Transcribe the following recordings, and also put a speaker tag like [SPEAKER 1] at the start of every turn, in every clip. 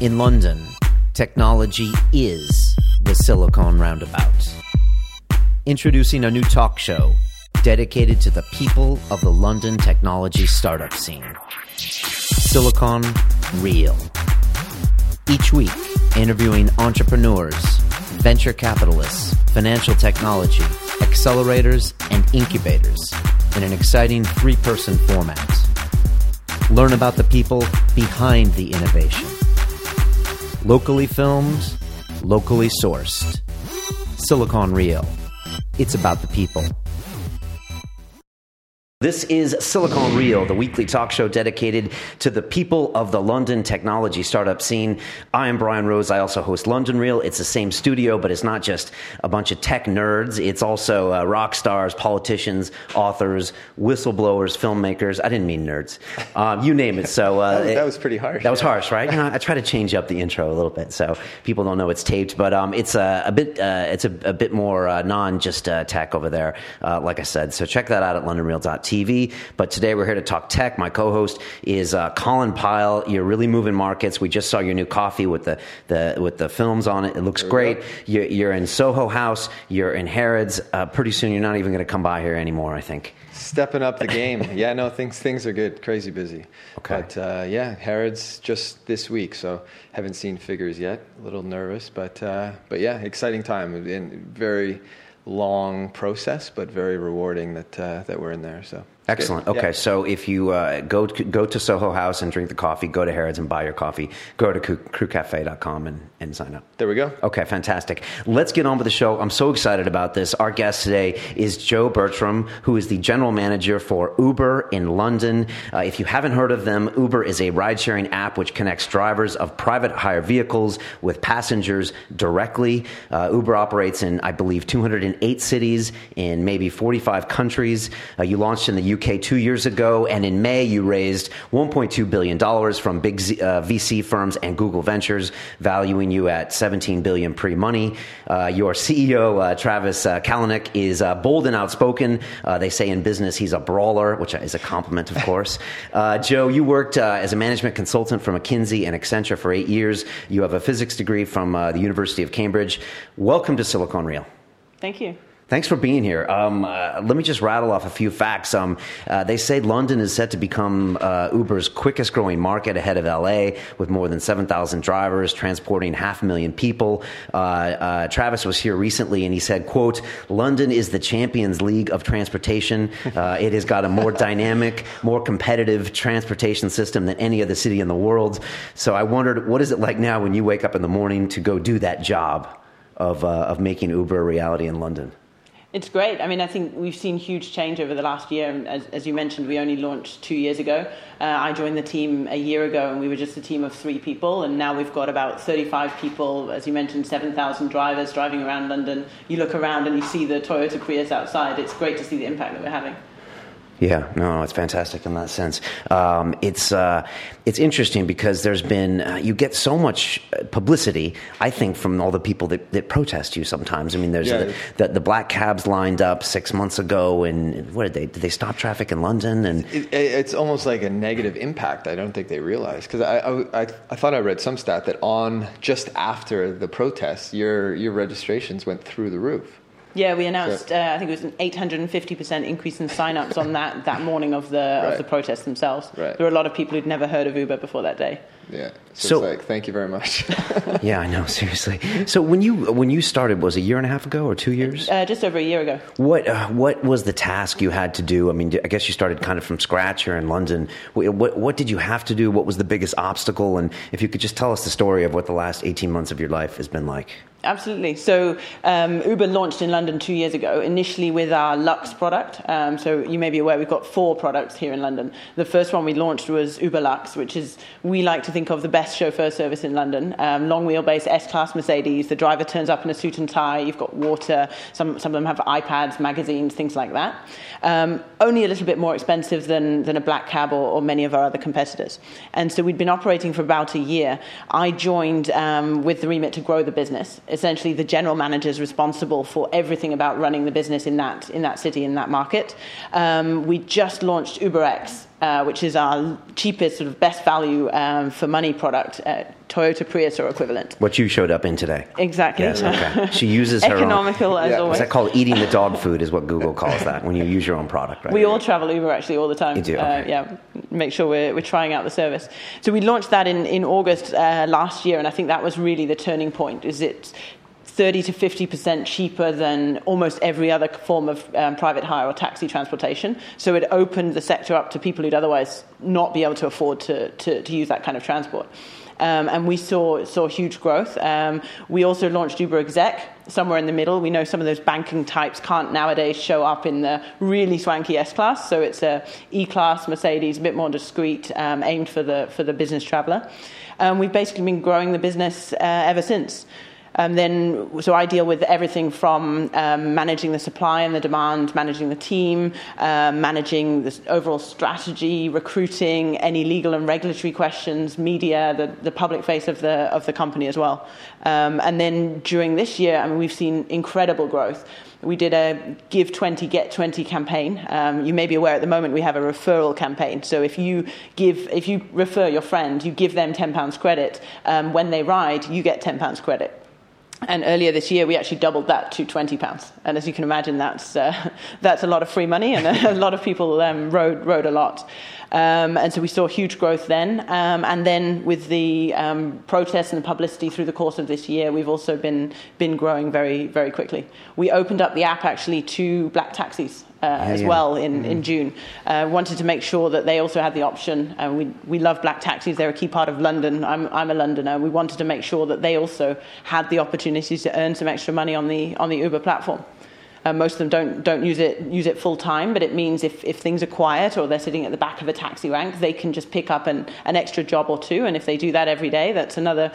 [SPEAKER 1] In London, technology is the Silicon Roundabout. Introducing a new talk show dedicated to the people of the London technology startup scene Silicon Real. Each week, interviewing entrepreneurs, venture capitalists, financial technology, accelerators, and incubators in an exciting three person format. Learn about the people behind the innovation. Locally filmed, locally sourced. Silicon Real. It's about the people. This is Silicon Real, the weekly talk show dedicated to the people of the London technology startup scene. I am Brian Rose. I also host London Real. It's the same studio, but it's not just a bunch of tech nerds. It's also uh, rock stars, politicians, authors, whistleblowers, filmmakers. I didn't mean nerds. Um, you name it. So
[SPEAKER 2] uh, that, was, that, was, pretty harsh.
[SPEAKER 1] That was harsh, right? You know, I try to change up the intro a little bit so people don't know it's taped, but um, it's a, a bit uh, it's a, a, bit more uh, non just uh, tech over there. Uh, like I said, so check that out at LondonReal.tv. TV. But today we're here to talk tech. My co-host is uh, Colin Pyle. You're really moving markets. We just saw your new coffee with the, the with the films on it. It looks great. You're, you're, in Soho House. You're in Harrods. Uh, pretty soon, you're not even going to come by here anymore. I think.
[SPEAKER 2] Stepping up the game. yeah, no, things things are good. Crazy busy.
[SPEAKER 1] Okay.
[SPEAKER 2] But uh, yeah, Harrods just this week, so haven't seen figures yet. A little nervous, but uh, but yeah, exciting time and very long process, but very rewarding that uh, that we're in there. So
[SPEAKER 1] Excellent. Okay, yeah. so if you uh, go to, go to Soho House and drink the coffee, go to Harrods and buy your coffee. Go to crewcafe.com and, and sign up.
[SPEAKER 2] There we go.
[SPEAKER 1] Okay, fantastic. Let's get on with the show. I'm so excited about this. Our guest today is Jo Bertram, who is the general manager for Uber in London. Uh, if you haven't heard of them, Uber is a ride-sharing app which connects drivers of private hire vehicles with passengers directly. Uh, Uber operates in, I believe, 208 cities in maybe 45 countries. Uh, you launched in the UK UK two years ago, and in May you raised 1.2 billion dollars from big Z, uh, VC firms and Google Ventures, valuing you at 17 billion pre-money. Uh, your CEO uh, Travis uh, Kalanick is uh, bold and outspoken. Uh, they say in business he's a brawler, which is a compliment, of course. Jo, you worked as a management consultant for McKinsey and Accenture for eight years. You have a physics degree from the University of Cambridge. Welcome to Silicon Real.
[SPEAKER 3] Thank you.
[SPEAKER 1] Thanks for being here. Um, uh, let me just rattle off a few facts. Um, uh, they say London is set to become uh, Uber's quickest growing market ahead of LA, with more than 7,000 drivers transporting half a million people. Uh, uh, Travis was here recently, and he said, "quote London is the Champions League of transportation. Uh, it has got a more dynamic, more competitive transportation system than any other city in the world." So I wondered, what is it like now when you wake up in the morning to go do that job of of making Uber a reality in London?
[SPEAKER 3] It's great. I mean, I think we've seen huge change over the last year. As, as you mentioned, we only launched two years ago. Uh, I joined the team a year ago, and we were just a team of three people. And now we've got about 35 people, as you mentioned, 7,000 drivers driving around London. You look around and you see the Toyota Prius outside. It's great to see the impact that we're having.
[SPEAKER 1] Yeah, no, it's fantastic in that sense. Um, it's uh, it's interesting because there's been uh, you get so much uh, publicity. I think from all the people that, that protest you sometimes. I mean, there's yeah. the, the, the, black cabs lined up six months ago, and what did they did they stop traffic in London? And
[SPEAKER 2] it, it's almost like a negative impact. I don't think they realize because I, I, I thought I read some stat that on just after the protests, your your registrations went through the roof.
[SPEAKER 3] Yeah, we announced. Uh, I think it was an 850% increase in sign-ups on that that morning of the right. of the protests themselves.
[SPEAKER 2] Right.
[SPEAKER 3] There were a lot of people who'd never heard of Uber before that day.
[SPEAKER 2] Yeah. So, so like, thank you very much.
[SPEAKER 1] yeah, I know. Seriously. So when you when you started, was a year and a half ago or two years?
[SPEAKER 3] Uh, just over a year ago.
[SPEAKER 1] What uh, what was the task you had to do? I mean, I guess you started kind of from scratch here in London. What what did you have to do? What was the biggest obstacle? And if you could just tell us the story of what the last eighteen months of your life has been like.
[SPEAKER 3] Absolutely. So um, Uber launched in London two years ago, initially with our Lux product. Um, so you may be aware we've got four products here in London. The first one we launched was Uber Lux, which is we like to think of the best chauffeur service in London. Um, long wheelbase S-Class Mercedes. The driver turns up in a suit and tie. You've got water. Some some of them have iPads, magazines, things like that. Um, only a little bit more expensive than than a black cab or, or, many of our other competitors. And so we'd been operating for about a year. I joined um, with the remit to grow the business essentially the general manager is responsible for everything about running the business in that in that city in that market. Um, we just launched UberX uh, which is our cheapest, sort of best value um, for money product, uh, Toyota Prius or equivalent.
[SPEAKER 1] What you showed up in today.
[SPEAKER 3] Exactly.
[SPEAKER 1] Yes, okay. She uses her
[SPEAKER 3] economical
[SPEAKER 1] own,
[SPEAKER 3] as
[SPEAKER 2] Yeah.
[SPEAKER 3] always.
[SPEAKER 1] Is that called eating the dog food? Is what Google calls that when you use your own product, right?
[SPEAKER 3] We all travel Uber actually all the time.
[SPEAKER 1] You do?
[SPEAKER 3] Uh, yeah, make sure we're, we're trying out the service. So we launched that in, in August uh, last year, and I think that was really the turning point. Is it 30 to 50 percent cheaper than almost every other form of um, private hire or taxi transportation? So it opened the sector up to people who'd otherwise not be able to afford to, to, to use that kind of transport. Um, and we saw saw huge growth. Um, we also launched Uber Exec somewhere in the middle. We know some of those banking types can't nowadays show up in the really swanky S class, so it's a E class Mercedes, a bit more discreet, um, aimed for the for the business traveller. Um, we've basically been growing the business uh, ever since. Um, then, so I deal with everything from um, managing the supply and the demand, managing the team, um, managing the overall strategy, recruiting, any legal and regulatory questions, media, the, the public face of the of the company as well. Um, and then during this year, I mean, we've seen incredible growth. We did a Give 20, Get 20 campaign. Um, you may be aware at the moment we have a referral campaign. So if you give, if you refer your friend, you give them £10 credit. Um, when they ride, you get £10 credit. And earlier this year, we actually doubled that to twenty pounds. And as you can imagine, that's uh, that's a lot of free money, and a, a lot of people um, rode rode a lot. Um, and so we saw huge growth then. Um, and then with the um, protests and the publicity through the course of this year, we've also been been growing very very quickly. We opened up the app actually to black taxis. Uh, as
[SPEAKER 1] yeah.
[SPEAKER 3] well in, in June. Uh, wanted to make sure that they also had the option. Uh, we, we love black taxis, they're a key part of London. I'm, I'm a Londoner. We wanted to make sure that they also had the opportunity to earn some extra money on the, on the Uber platform. Uh, most of them don't, don't use it, use it full time, but it means if, if things are quiet or they're sitting at the back of a taxi rank, they can just pick up an, an extra job or two. And if they do that every day, that's another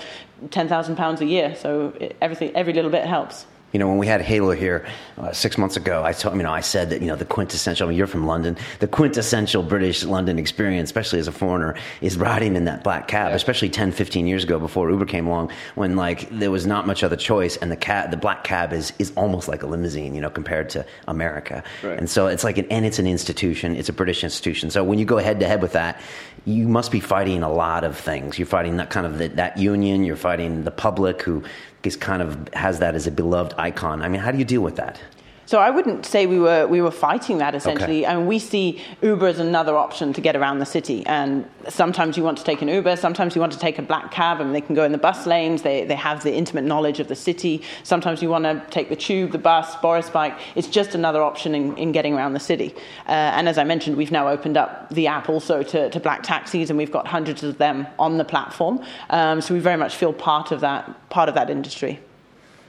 [SPEAKER 3] £10,000 a year. So it, everything, every little bit helps.
[SPEAKER 1] You know, when we had Hailo here uh, six months ago, I told, you know, I said that, you know, the quintessential, I mean, you're from London, the quintessential British London experience, especially as a foreigner, is riding in that black cab,
[SPEAKER 2] Yeah.
[SPEAKER 1] especially 10, 15 years ago before Uber came along, when, like, there was not much other choice, and the cab, the black cab is, is almost like a limousine, you know, compared to America.
[SPEAKER 2] Right.
[SPEAKER 1] And so it's like, an, and it's an institution, it's a British institution. So when you go head to head with that, you must be fighting a lot of things. You're fighting that kind of the, that union, you're fighting the public who is kind of has that as a beloved icon. I mean, how do you deal with that?
[SPEAKER 3] So I wouldn't say we were we were fighting that essentially.
[SPEAKER 1] Okay.
[SPEAKER 3] I mean, we see Uber as another option to get around the city. And sometimes you want to take an Uber, sometimes you want to take a black cab, and they can go in the bus lanes. They they have the intimate knowledge of the city. Sometimes you want to take the tube, the bus, Boris bike. It's just another option in, in getting around the city. Uh, and as I mentioned, we've now opened up the app also to, to black taxis, and we've got hundreds of them on the platform. Um, so we very much feel part of that part of that industry.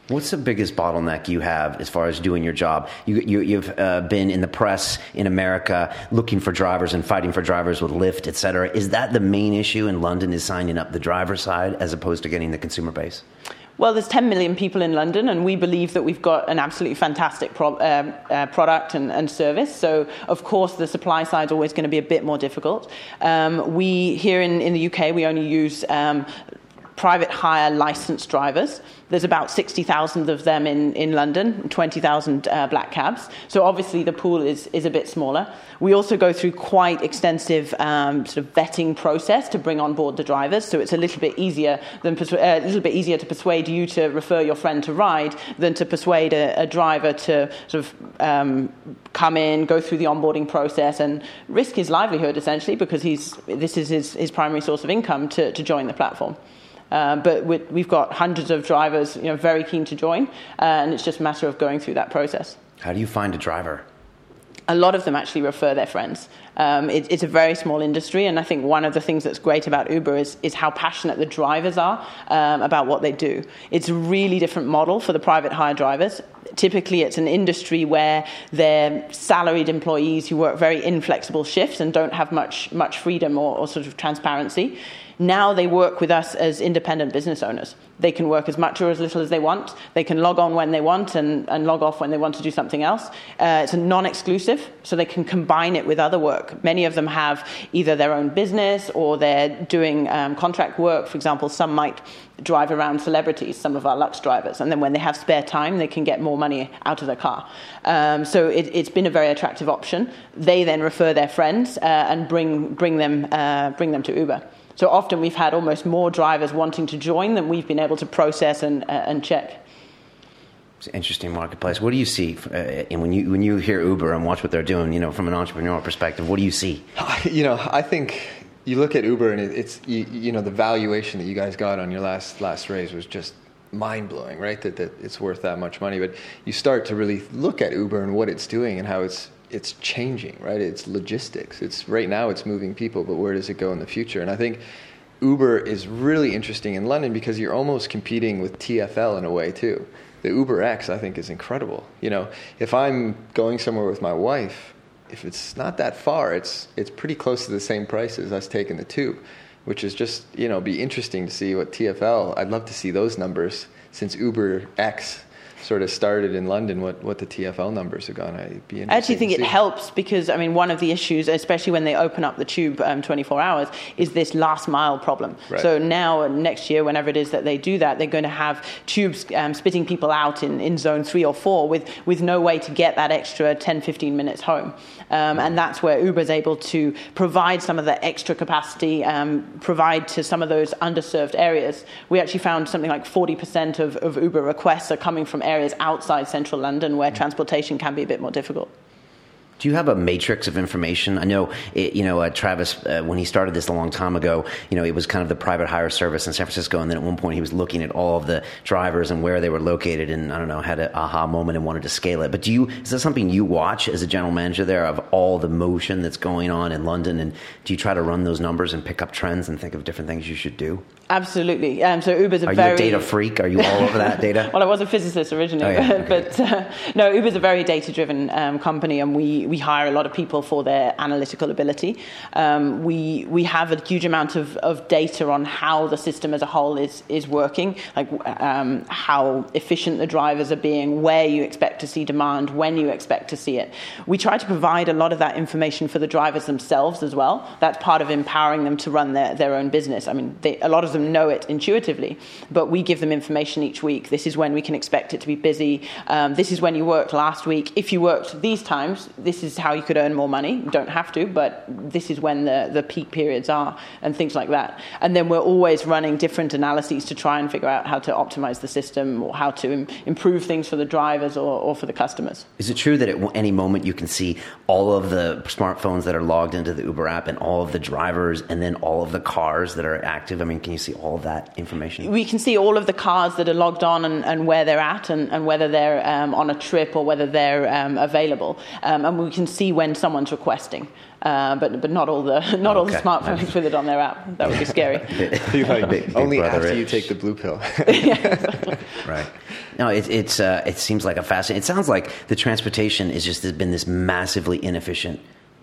[SPEAKER 1] What's the biggest bottleneck you have as far as doing your job? You, you, you've uh, been in the press in America looking for drivers and fighting for drivers with Lyft, et cetera. Is that the main issue in London? Is signing up the driver side as opposed to getting the consumer base?
[SPEAKER 3] Well, there's 10 million people in London, and we believe that we've got an absolutely fantastic pro- uh, uh, product and, and service. So, of course, the supply side is always going to be a bit more difficult. Um, we here in, in the UK, we only use um, private hire licensed drivers. There's about 60,000 of them in, in London, 20,000 uh, black cabs. So obviously the pool is, is a bit smaller. We also go through quite extensive um, sort of vetting process to bring on board the drivers. So it's a little bit easier than persu- uh, a little bit easier to persuade you to refer your friend to ride than to persuade a, a driver to sort of um, come in, go through the onboarding process, and risk his livelihood essentially because he's this is his, his primary source of income to, to join the platform. Uh, but we, we've got hundreds of drivers, you know, very keen to join, uh, and it's just a matter of going through that process.
[SPEAKER 1] How do you find a driver?
[SPEAKER 3] A lot of them actually refer their friends. Um, it, it's a very small industry, and I think one of the things that's great about Uber is, is how passionate the drivers are um, about what they do. It's a really different model for the private hire drivers. Typically, it's an industry where they're salaried employees who work very inflexible shifts and don't have much much freedom or, or sort of transparency. Now they work with us as independent business owners. They can work as much or as little as they want. They can log on when they want and, and log off when they want to do something else. Uh, it's a non exclusive, so they can combine it with other work. Many of them have either their own business or they're doing um, contract work. For example, some might drive around celebrities, some of our Lux drivers, and then when they have spare time, they can get more money out of their car. Um, so it, has been a very attractive option. They then refer their friends uh, and bring, bring, them, uh, bring them to Uber. So often we've had almost more drivers wanting to join than we've been able to process and, uh, and check.
[SPEAKER 1] It's an interesting marketplace. What do you see uh, and when you when you hear Uber and watch what they're doing? You know, from an entrepreneurial perspective, what do you see?
[SPEAKER 2] You know, I think you look at Uber and it's you, you know the valuation that you guys got on your last last raise was just mind blowing, right? That that it's worth that much money. But you start to really look at Uber and what it's doing and how it's it's changing, right? It's logistics. It's right now it's moving people, but where does it go in the future? And I think Uber is really interesting in London because you're almost competing with TFL in a way too. The Uber X I think is incredible. You know, if I'm going somewhere with my wife, if it's not that far, it's it's pretty close to the same price as us taking the tube, which is just, you know, be interesting to see what TFL, I'd love to see those numbers since Uber X sort of started in London, what, what the TFL numbers are going to be.
[SPEAKER 3] I actually think it helps because, I mean, one of the issues, especially when they open up the tube um, 24 hours, is this last mile problem. Right. So now, next year, whenever it is that they do that, they're going to have tubes um, spitting people out in, in zone three or four with, with no way to get that extra 10, 15 minutes home. Um, and that's where Uber is able to provide some of the extra capacity, um, provide to some of those underserved areas. We actually found something like 40% of, of Uber requests are coming from areas outside central London where transportation can be a bit more difficult.
[SPEAKER 1] Do you have a matrix of information? I know, it, you know, uh, Travis, uh, when he started this a long time ago, you know, it was kind of the private hire service in San Francisco, and then at one point he was looking at all of the drivers and where they were located, and I don't know, had an aha moment and wanted to scale it. But do you is that something you watch as a general manager there of all the motion that's going on in London, and do you try to run those numbers and pick up trends and think of different things you should do?
[SPEAKER 3] Absolutely. Um, so Uber's a
[SPEAKER 1] Are
[SPEAKER 3] very
[SPEAKER 1] you a data freak? Are you all over that data?
[SPEAKER 3] well, I was a physicist originally, oh, yeah. okay. but uh, no, Uber's a very data-driven um, company, and we we hire a lot of people for their analytical ability. Um, we we have a huge amount of, of data on how the system as a whole is is working, like um, how efficient the drivers are being, where you expect to see demand, when you expect to see it. We try to provide a lot of that information for the drivers themselves as well. That's part of empowering them to run their, their own business. I mean, they, a lot of them know it intuitively, but we give them information each week. This is when we can expect it to be busy. Um, this is when you worked last week. If you worked these times, this is how you could earn more money. You don't have to, but this is when the, the peak periods are and things like that. And then we're always running different analyses to try and figure out how to optimize the system or how to Im- improve things for the drivers or, or for the customers.
[SPEAKER 1] Is it true that at any moment you can see all of the smartphones that are logged into the Uber app and all of the drivers and then all of the cars that are active? I mean, can you see all that information?
[SPEAKER 3] We can see all of the cars that are logged on and, and where they're at and, and whether they're um, on a trip or whether they're um, available. Um, and we can see when someone's requesting. Uh, but but not all the not all the smartphones with it on their app. That would be scary.
[SPEAKER 2] big, big Only after it. you take the blue pill.
[SPEAKER 1] right. No, it, it's uh, it seems like a fascinating. It sounds like the transportation is just has been this massively inefficient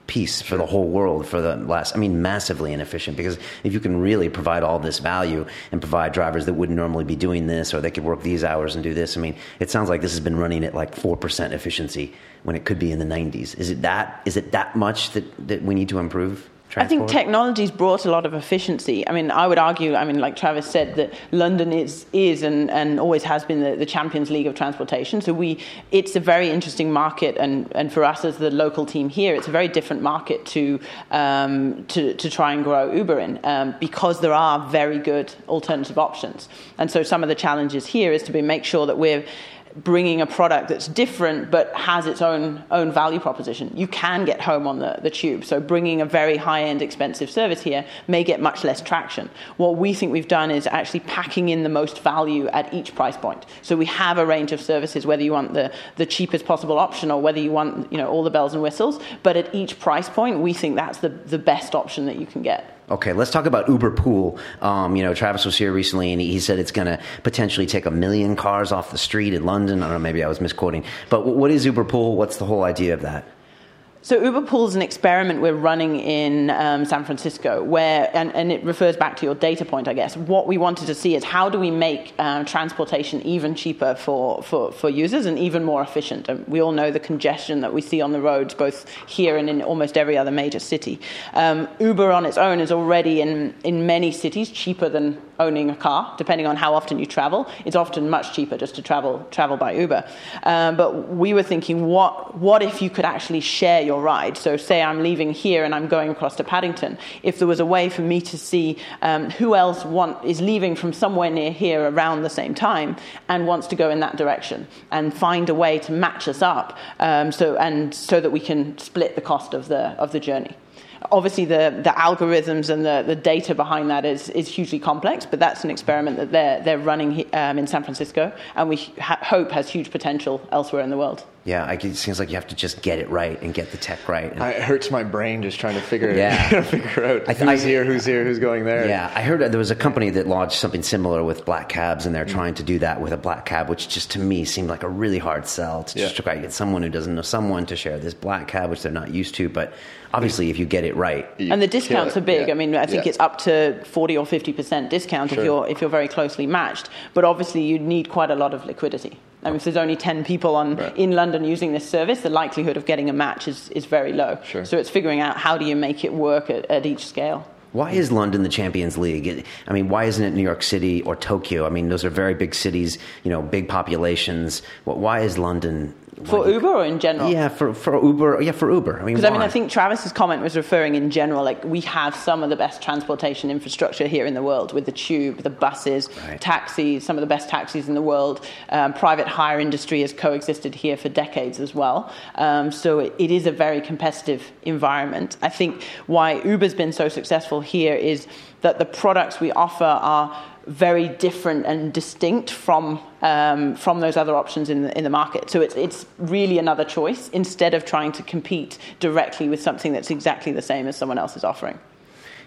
[SPEAKER 1] piece for the whole world for the last, I mean, massively inefficient because if you can really provide all this value and provide drivers that wouldn't normally be doing this or they could work these hours and do this, I mean, it sounds like this has been running at like 4% efficiency when it could be in the 90s. Is it that, is it that much that, that we need to improve?
[SPEAKER 3] I think technology's brought a lot of efficiency. I mean, I would argue, I mean, like Travis said, that London is, is and, and always has been the, the Champions League of transportation. So we, it's a very interesting market, and, and for us as the local team here, it's a very different market to, um, to, to try and grow Uber in um, because there are very good alternative options. And so some of the challenges here is to be make sure that we're bringing a product that's different but has its own own value proposition. You can get home on the, the tube, so bringing a very high end expensive service here may get much less traction. What we think we've done is actually packing in the most value at each price point. So we have a range of services, whether you want the, the cheapest possible option or whether you want you know all the bells and whistles, but at each price point, we think that's the, the best option that you can get.
[SPEAKER 1] Okay, let's talk about Uber Pool. Um, you know, Travis was here recently, and he said it's going to potentially take a million cars off the street in London. I don't know, maybe I was misquoting. But what is Uber Pool? What's the whole idea of that?
[SPEAKER 3] So Uber Pool is an experiment we're running in um, San Francisco, where and, and, it refers back to your data point, I guess. What we wanted to see is how do we make um, transportation even cheaper for, for, for users and even more efficient. And we all know the congestion that we see on the roads, both here and in almost every other major city. Um, Uber on its own is already in in many cities cheaper than owning a car, depending on how often you travel. It's often much cheaper just to travel travel by Uber. Um, but we were thinking, what what if you could actually share your ride? So, say I'm leaving here and I'm going across to Paddington. If there was a way for me to see um, who else want, is leaving from somewhere near here around the same time and wants to go in that direction, and find a way to match us up, um, so and so that we can split the cost of the of the journey obviously the, the algorithms and the, the data behind that is, is hugely complex, but that's an experiment that they're, they're running um, in San Francisco and we ha- hope has huge potential elsewhere in the world.
[SPEAKER 1] Yeah, it seems like you have to just get it right and get the tech right.
[SPEAKER 2] And it hurts my brain just trying to figure yeah. figure out I th- who's I, here, who's here, who's going there.
[SPEAKER 1] Yeah, I heard there was a company that launched something similar with black cabs, and they're mm. trying to do that with a black cab, which just to me seemed like a really hard sell to yeah. just try to get someone who doesn't know someone to share this black cab, which they're not used to. But obviously, if you get it right,
[SPEAKER 3] and the discounts are big. Yeah. I mean, I think it's up to forty or fifty percent discount sure. if you're if you're very closely matched. But obviously, you need quite a lot of liquidity. I mean, if there's only 10 people on, right. in London using this service, the likelihood of getting a match is, is very low.
[SPEAKER 2] Sure.
[SPEAKER 3] So it's figuring out how do you make it work at, at each scale.
[SPEAKER 1] Why is London the Champions League? I mean, why isn't it New York City or Tokyo? I mean, those are very big cities, you know, big populations. Why is London
[SPEAKER 3] for Uber or in general?
[SPEAKER 1] Yeah, for, for Uber. Yeah, for Uber. I mean,
[SPEAKER 3] because I mean, I think Travis's comment was referring in general. Like we have some of the best transportation infrastructure here in the world with the tube, the buses, right. taxis, some of the best taxis in the world. Um, private hire industry has coexisted here for decades as well. Um, so it, it is a very competitive environment. I think why Uber's been so successful here is that the products we offer are very different and distinct from um, from those other options in the, in the market. So it's it's really another choice instead of trying to compete directly with something that's exactly the same as someone else is offering.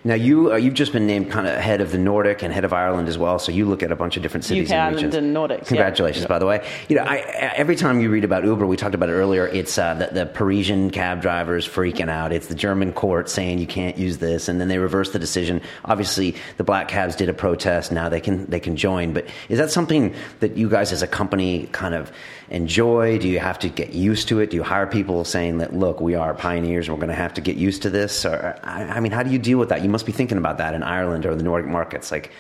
[SPEAKER 1] Now you uh, you've just been named kind of head of the Nordic and head of Ireland as well. So you look at a bunch of different cities
[SPEAKER 3] UK,
[SPEAKER 1] and regions.
[SPEAKER 3] Ireland, and Nordics.
[SPEAKER 1] Congratulations,
[SPEAKER 3] yeah.
[SPEAKER 1] by the way. You know, I, every time you read about Uber, we talked about it earlier. It's uh, the, the, Parisian cab drivers freaking out. It's the German court saying you can't use this, and then they reverse the decision. Obviously, the black cabs did a protest. Now they can they can join. But is that something that you guys as a company kind of enjoy? Do you have to get used to it? Do you hire people saying that look, we are pioneers, and we're going to have to get used to this? Or I, I mean, how do you deal with that? You must be thinking about that in Ireland or the Nordic markets? Like,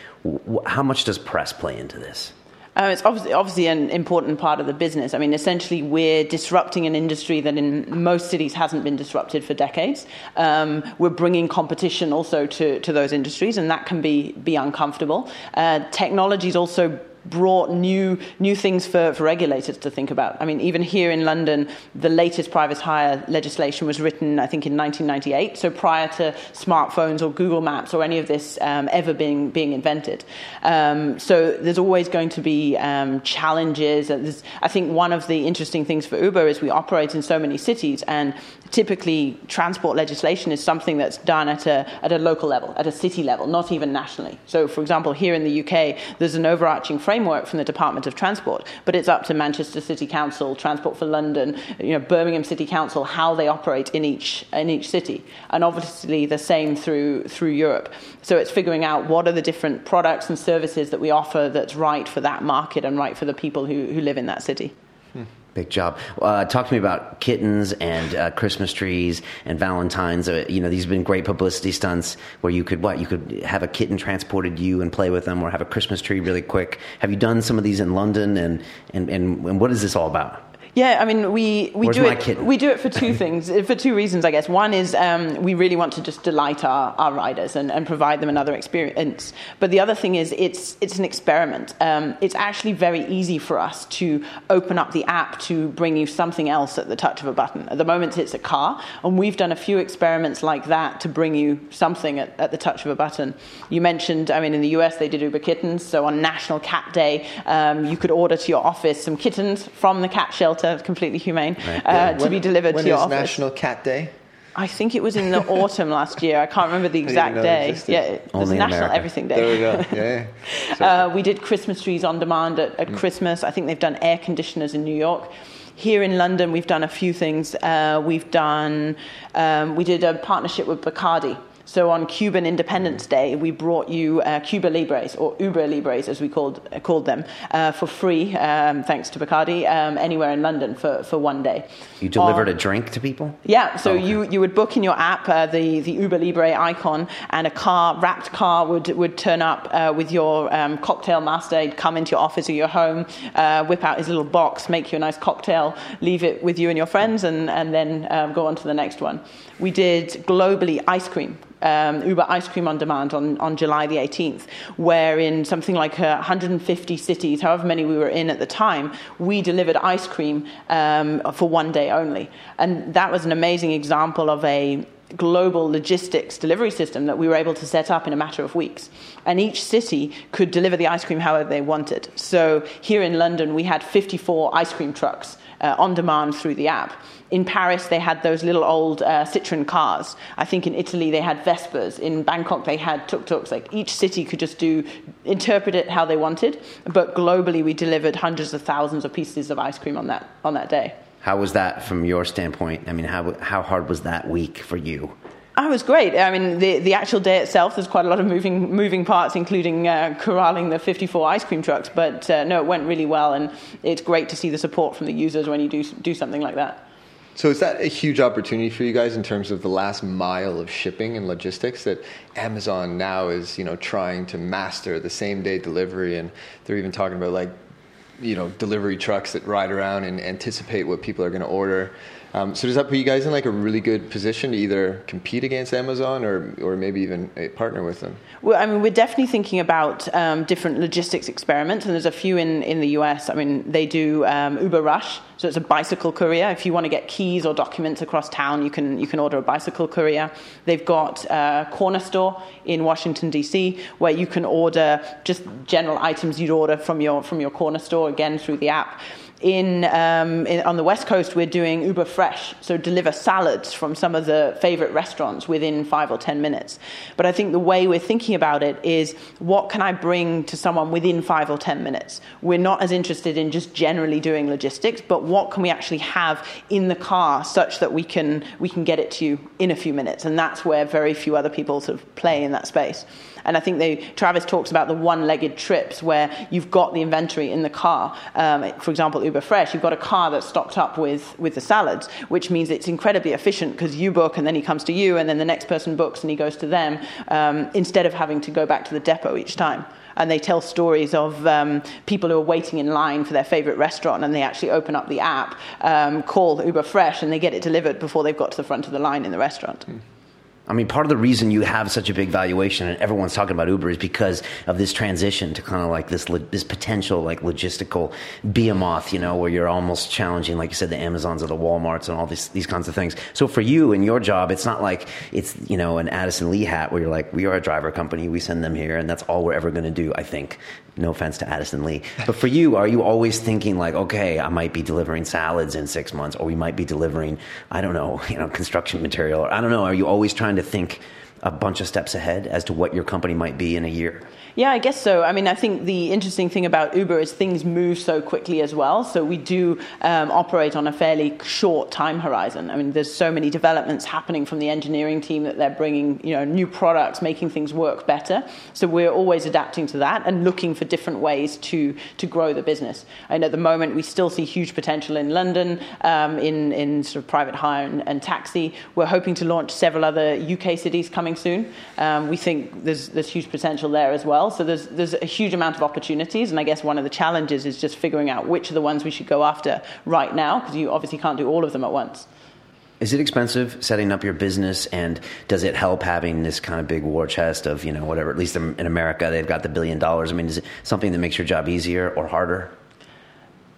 [SPEAKER 1] how much does press play into this?
[SPEAKER 3] Uh, it's obviously, obviously an important part of the business. I mean, essentially, we're disrupting an industry that in most cities hasn't been disrupted for decades. Um, we're bringing competition also to, to those industries, and that can be, be uncomfortable. Uh, technology is also brought new new things for, for regulators to think about. I mean, even here in London, the latest private hire legislation was written, I think, in 1998. So prior to smartphones or Google Maps or any of this um, ever being being invented. Um, so there's always going to be um, challenges. I think one of the interesting things for Uber is we operate in so many cities, and typically transport legislation is something that's done at a at a local level, at a city level, not even nationally. So, for example, here in the UK, there's an overarching framework framework from the Department of Transport, but it's up to Manchester City Council, Transport for London, you know, Birmingham City Council, how they operate in each in each city, and obviously the same through through Europe. So it's figuring out what are the different products and services that we offer that's right for that market and right for the people who, who live in that city. Hmm.
[SPEAKER 1] Big job. Uh, talk to me about kittens and uh, Christmas trees and Valentines. Uh, you know, these have been great publicity stunts where you could what you could have a kitten transported you and play with them, or have a Christmas tree really quick. Have you done some of these in London? And and, and, and what is this all about?
[SPEAKER 3] Yeah, I mean, we, we do it. Kitten? We do it for two things, for two reasons, I guess. One is um, we really want to just delight our, our riders and, and provide them another experience. But the other thing is it's it's an experiment. Um, it's actually very easy for us to open up the app to bring you something else at the touch of a button. At the moment, it's a car, and we've done a few experiments like that to bring you something at, at the touch of a button. You mentioned, I mean, in the US they did Uber Kittens, so on National Cat Day, um, you could order to your office some kittens from the cat shelter completely humane, right. uh, to be delivered
[SPEAKER 2] to
[SPEAKER 3] your office.
[SPEAKER 2] National Cat Day?
[SPEAKER 3] I think it was in the autumn last year. I can't remember the exact day. Yeah, it was National
[SPEAKER 1] America.
[SPEAKER 3] Everything Day.
[SPEAKER 2] There we go. Yeah.
[SPEAKER 3] yeah. uh, we did Christmas trees on demand at, at mm. Christmas. I think they've done air conditioners in New York. here in London, we've done a few things. Uh, we've done, um, we did a partnership with Bacardi. So on Cuban Independence Day, we brought you uh, Cuba Libres, or Uber Libres as we called, uh, called them, uh, for free, um, thanks to Bacardi, um, anywhere in London for, for one day.
[SPEAKER 1] You delivered a drink to people?
[SPEAKER 3] Yeah, so oh, okay. you, you would book in your app uh, the, the Uber Libre icon, and a car, wrapped car, would, would turn up uh, with your um, cocktail master. He'd come into your office or your home, uh, whip out his little box, make you a nice cocktail, leave it with you and your friends, and, and then um, go on to the next one. We did globally ice cream um, Uber Ice Cream on Demand on, on July the 18th, where in something like 150 cities, however many we were in at the time, we delivered ice cream um, for one day only. And that was an amazing example of a global logistics delivery system that we were able to set up in a matter of weeks. And each city could deliver the ice cream however they wanted. So here in London, we had 54 ice cream trucks uh, on demand through the app. In Paris, they had those little old uh, Citroen cars. I think in Italy, they had Vespas. In Bangkok, they had tuk tuks. Like each city could just do, interpret it how they wanted. But globally, we delivered hundreds of thousands of pieces of ice cream on that, on that day.
[SPEAKER 1] How was that from your standpoint? I mean, how, how hard was that week for you?
[SPEAKER 3] Oh, it was great. I mean, the, the actual day itself, there's quite a lot of moving, moving parts, including uh, corralling the 54 ice cream trucks. But uh, no, it went really well, and it's great to see the support from the users when you do, do something like that.
[SPEAKER 2] So is that a huge opportunity for you guys in terms of the last mile of shipping and logistics that Amazon now is, you know, trying to master the same day delivery and they're even talking about like you know delivery trucks that ride around and anticipate what people are going to order. Um, so does that put you guys in like a really good position to either compete against Amazon or, or maybe even partner with them?
[SPEAKER 3] Well, I mean, we're definitely thinking about um, different logistics experiments, and there's a few in, in the US. I mean, they do um, Uber Rush, so it's a bicycle courier. If you want to get keys or documents across town, you can you can order a bicycle courier. They've got a corner store in Washington D.C. where you can order just general items you'd order from your from your corner store again through the app in, um, in, on the west coast, we're doing Uber Fresh, so deliver salads from some of the favorite restaurants within five or ten minutes. But I think the way we're thinking about it is, what can I bring to someone within five or ten minutes? We're not as interested in just generally doing logistics, but what can we actually have in the car such that we can we can get it to you in a few minutes? And that's where very few other people sort of play in that space. And I think they, Travis talks about the one-legged trips where you've got the inventory in the car. Um, for example, Uber Fresh, you've got a car that's stocked up with, with the salads, which means it's incredibly efficient because you book and then he comes to you and then the next person books and he goes to them um, instead of having to go back to the depot each time and they tell stories of um, people who are waiting in line for their favorite restaurant and they actually open up the app, um, call Uber Fresh, and they get it delivered before they've got to the front of the line in the restaurant. Mm.
[SPEAKER 1] I mean, part of the reason you have such a big valuation and everyone's talking about Uber is because of this transition to kind of like this this potential like logistical behemoth, you know, where you're almost challenging, like you said, the Amazons or the WalMarts and all these these kinds of things. So for you and your job, it's not like it's you know an Addison Lee hat where you're like, we are a driver company, we send them here, and that's all we're ever going to do. I think no offense to Addison Lee. But for you, are you always thinking like, okay, I might be delivering salads in six months, or we might be delivering, I don't know, you know, construction material, or I don't know. Are you always trying to think a bunch of steps ahead as to what your company might be in a year?
[SPEAKER 3] Yeah, I guess so. I mean, I think the interesting thing about Uber is things move so quickly as well. So we do um, operate on a fairly short time horizon. I mean, there's so many developments happening from the engineering team that they're bringing, you know, new products, making things work better. So we're always adapting to that and looking for different ways to to grow the business. And at the moment, we still see huge potential in London, um, in in sort of private hire and, and, taxi. We're hoping to launch several other UK cities coming soon. Um, we think there's there's huge potential there as well well. So there's there's a huge amount of opportunities, and I guess one of the challenges is just figuring out which are the ones we should go after right now, because you obviously can't do all of them at once.
[SPEAKER 1] Is it expensive setting up your business, and does it help having this kind of big war chest of you know whatever? At least in America, they've got the billion dollars. I mean, is it something that makes your job easier or harder?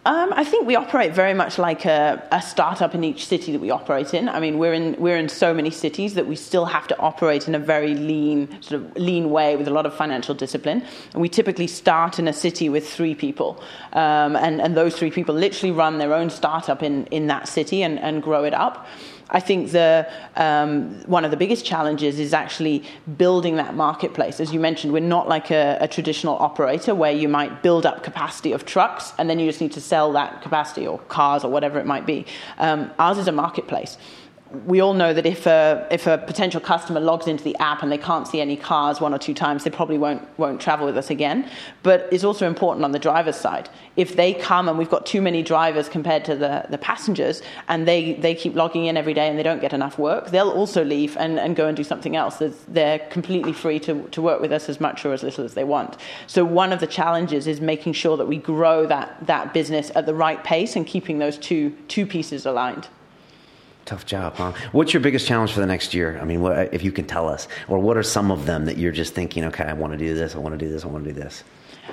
[SPEAKER 3] Um, I think we operate very much like a, a, startup in each city that we operate in. I mean, we're in we're in so many cities that we still have to operate in a very lean sort of lean way with a lot of financial discipline. And we typically start in a city with three people, um, and and those three people literally run their own startup in in that city and, and grow it up. I think the um, one of the biggest challenges is actually building that marketplace. As you mentioned, we're not like a, a, traditional operator where you might build up capacity of trucks and then you just need to sell that capacity or cars or whatever it might be. Um, ours is a marketplace we all know that if a, if a potential customer logs into the app and they can't see any cars one or two times, they probably won't, won't travel with us again. But it's also important on the driver's side. If they come and we've got too many drivers compared to the, the passengers and they, they keep logging in every day and they don't get enough work, they'll also leave and, and go and do something else. They're completely free to, to work with us as much or as little as they want. So one of the challenges is making sure that we grow that, that business at the right pace and keeping those two, two pieces aligned.
[SPEAKER 1] Tough job, huh? What's your biggest challenge for the next year? I mean, what, if you can tell us, or what are some of them that you're just thinking, okay, I want to do this, I want to do this, I want to do this?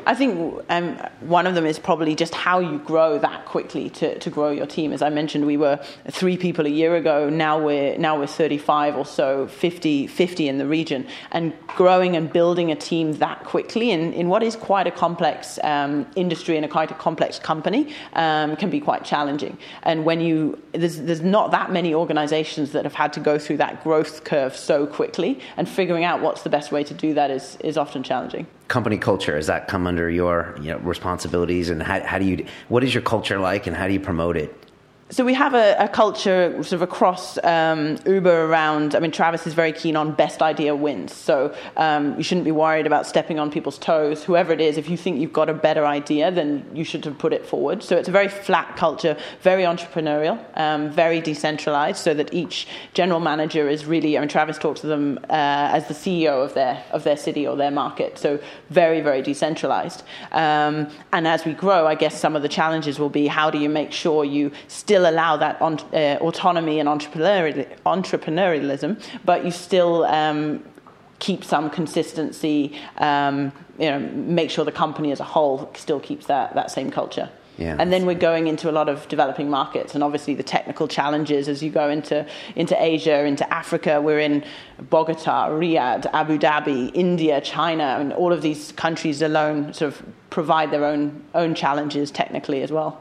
[SPEAKER 3] I think um, one of them is probably just how you grow that quickly to, to grow your team. As I mentioned, we were three people a year ago. Now we're now we're 35 or so, 50, 50 in the region, and growing and building a team that quickly in, in what is quite a complex um, industry and a quite a complex company um, can be quite challenging. And when you there's there's not that many organisations that have had to go through that growth curve so quickly, and figuring out what's the best way to do that is is often challenging
[SPEAKER 1] company culture? Does that come under your you know, responsibilities? And how, how do you what is your culture like and how do you promote it
[SPEAKER 3] so we have a, a, culture sort of across um, Uber around. I mean, Travis is very keen on best idea wins. So um, you shouldn't be worried about stepping on people's toes. Whoever it is, if you think you've got a better idea, then you should have put it forward. So it's a very flat culture, very entrepreneurial, um, very decentralized, so that each general manager is really. I mean, Travis talks to them uh, as the CEO of their of their city or their market. So very, very decentralized. Um, and as we grow, I guess some of the challenges will be how do you make sure you still still allow that on, uh, autonomy and entrepreneurial, entrepreneurialism, but you still um, keep some consistency, um, you know, make sure the company as a whole still keeps that, that same culture. Yeah, and then we're going into a lot of developing markets, and obviously the technical challenges as you go into, into Asia, into Africa. We're in Bogota, Riyadh, Abu Dhabi, India, China, and all of these countries alone sort of provide their own, own challenges technically as well.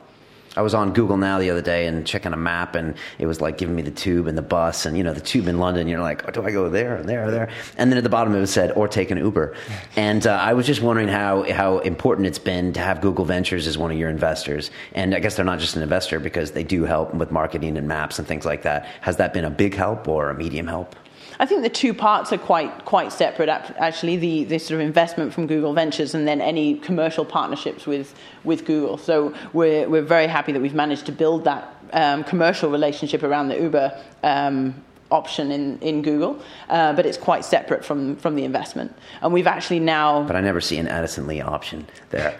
[SPEAKER 1] I was on Google Now the other day and checking a map, and it was like giving me the tube and the bus, and you know the tube in London. You're like, oh, do I go there and there or there? And then at the bottom it said, or take an Uber. And uh, I was just wondering how how important it's been to have Google Ventures as one of your investors. And I guess they're not just an investor because they do help with marketing and maps and things like that. Has that been a big help or a medium help?
[SPEAKER 3] I think the two parts are quite quite separate. Actually, the, the sort of investment from Google Ventures and then any commercial partnerships with with Google. So we're we're very happy that we've managed to build that um, commercial relationship around the Uber um, option in, in Google, uh, but it's quite separate from, from the investment. And we've actually now.
[SPEAKER 1] But I never see an Addison Lee option there.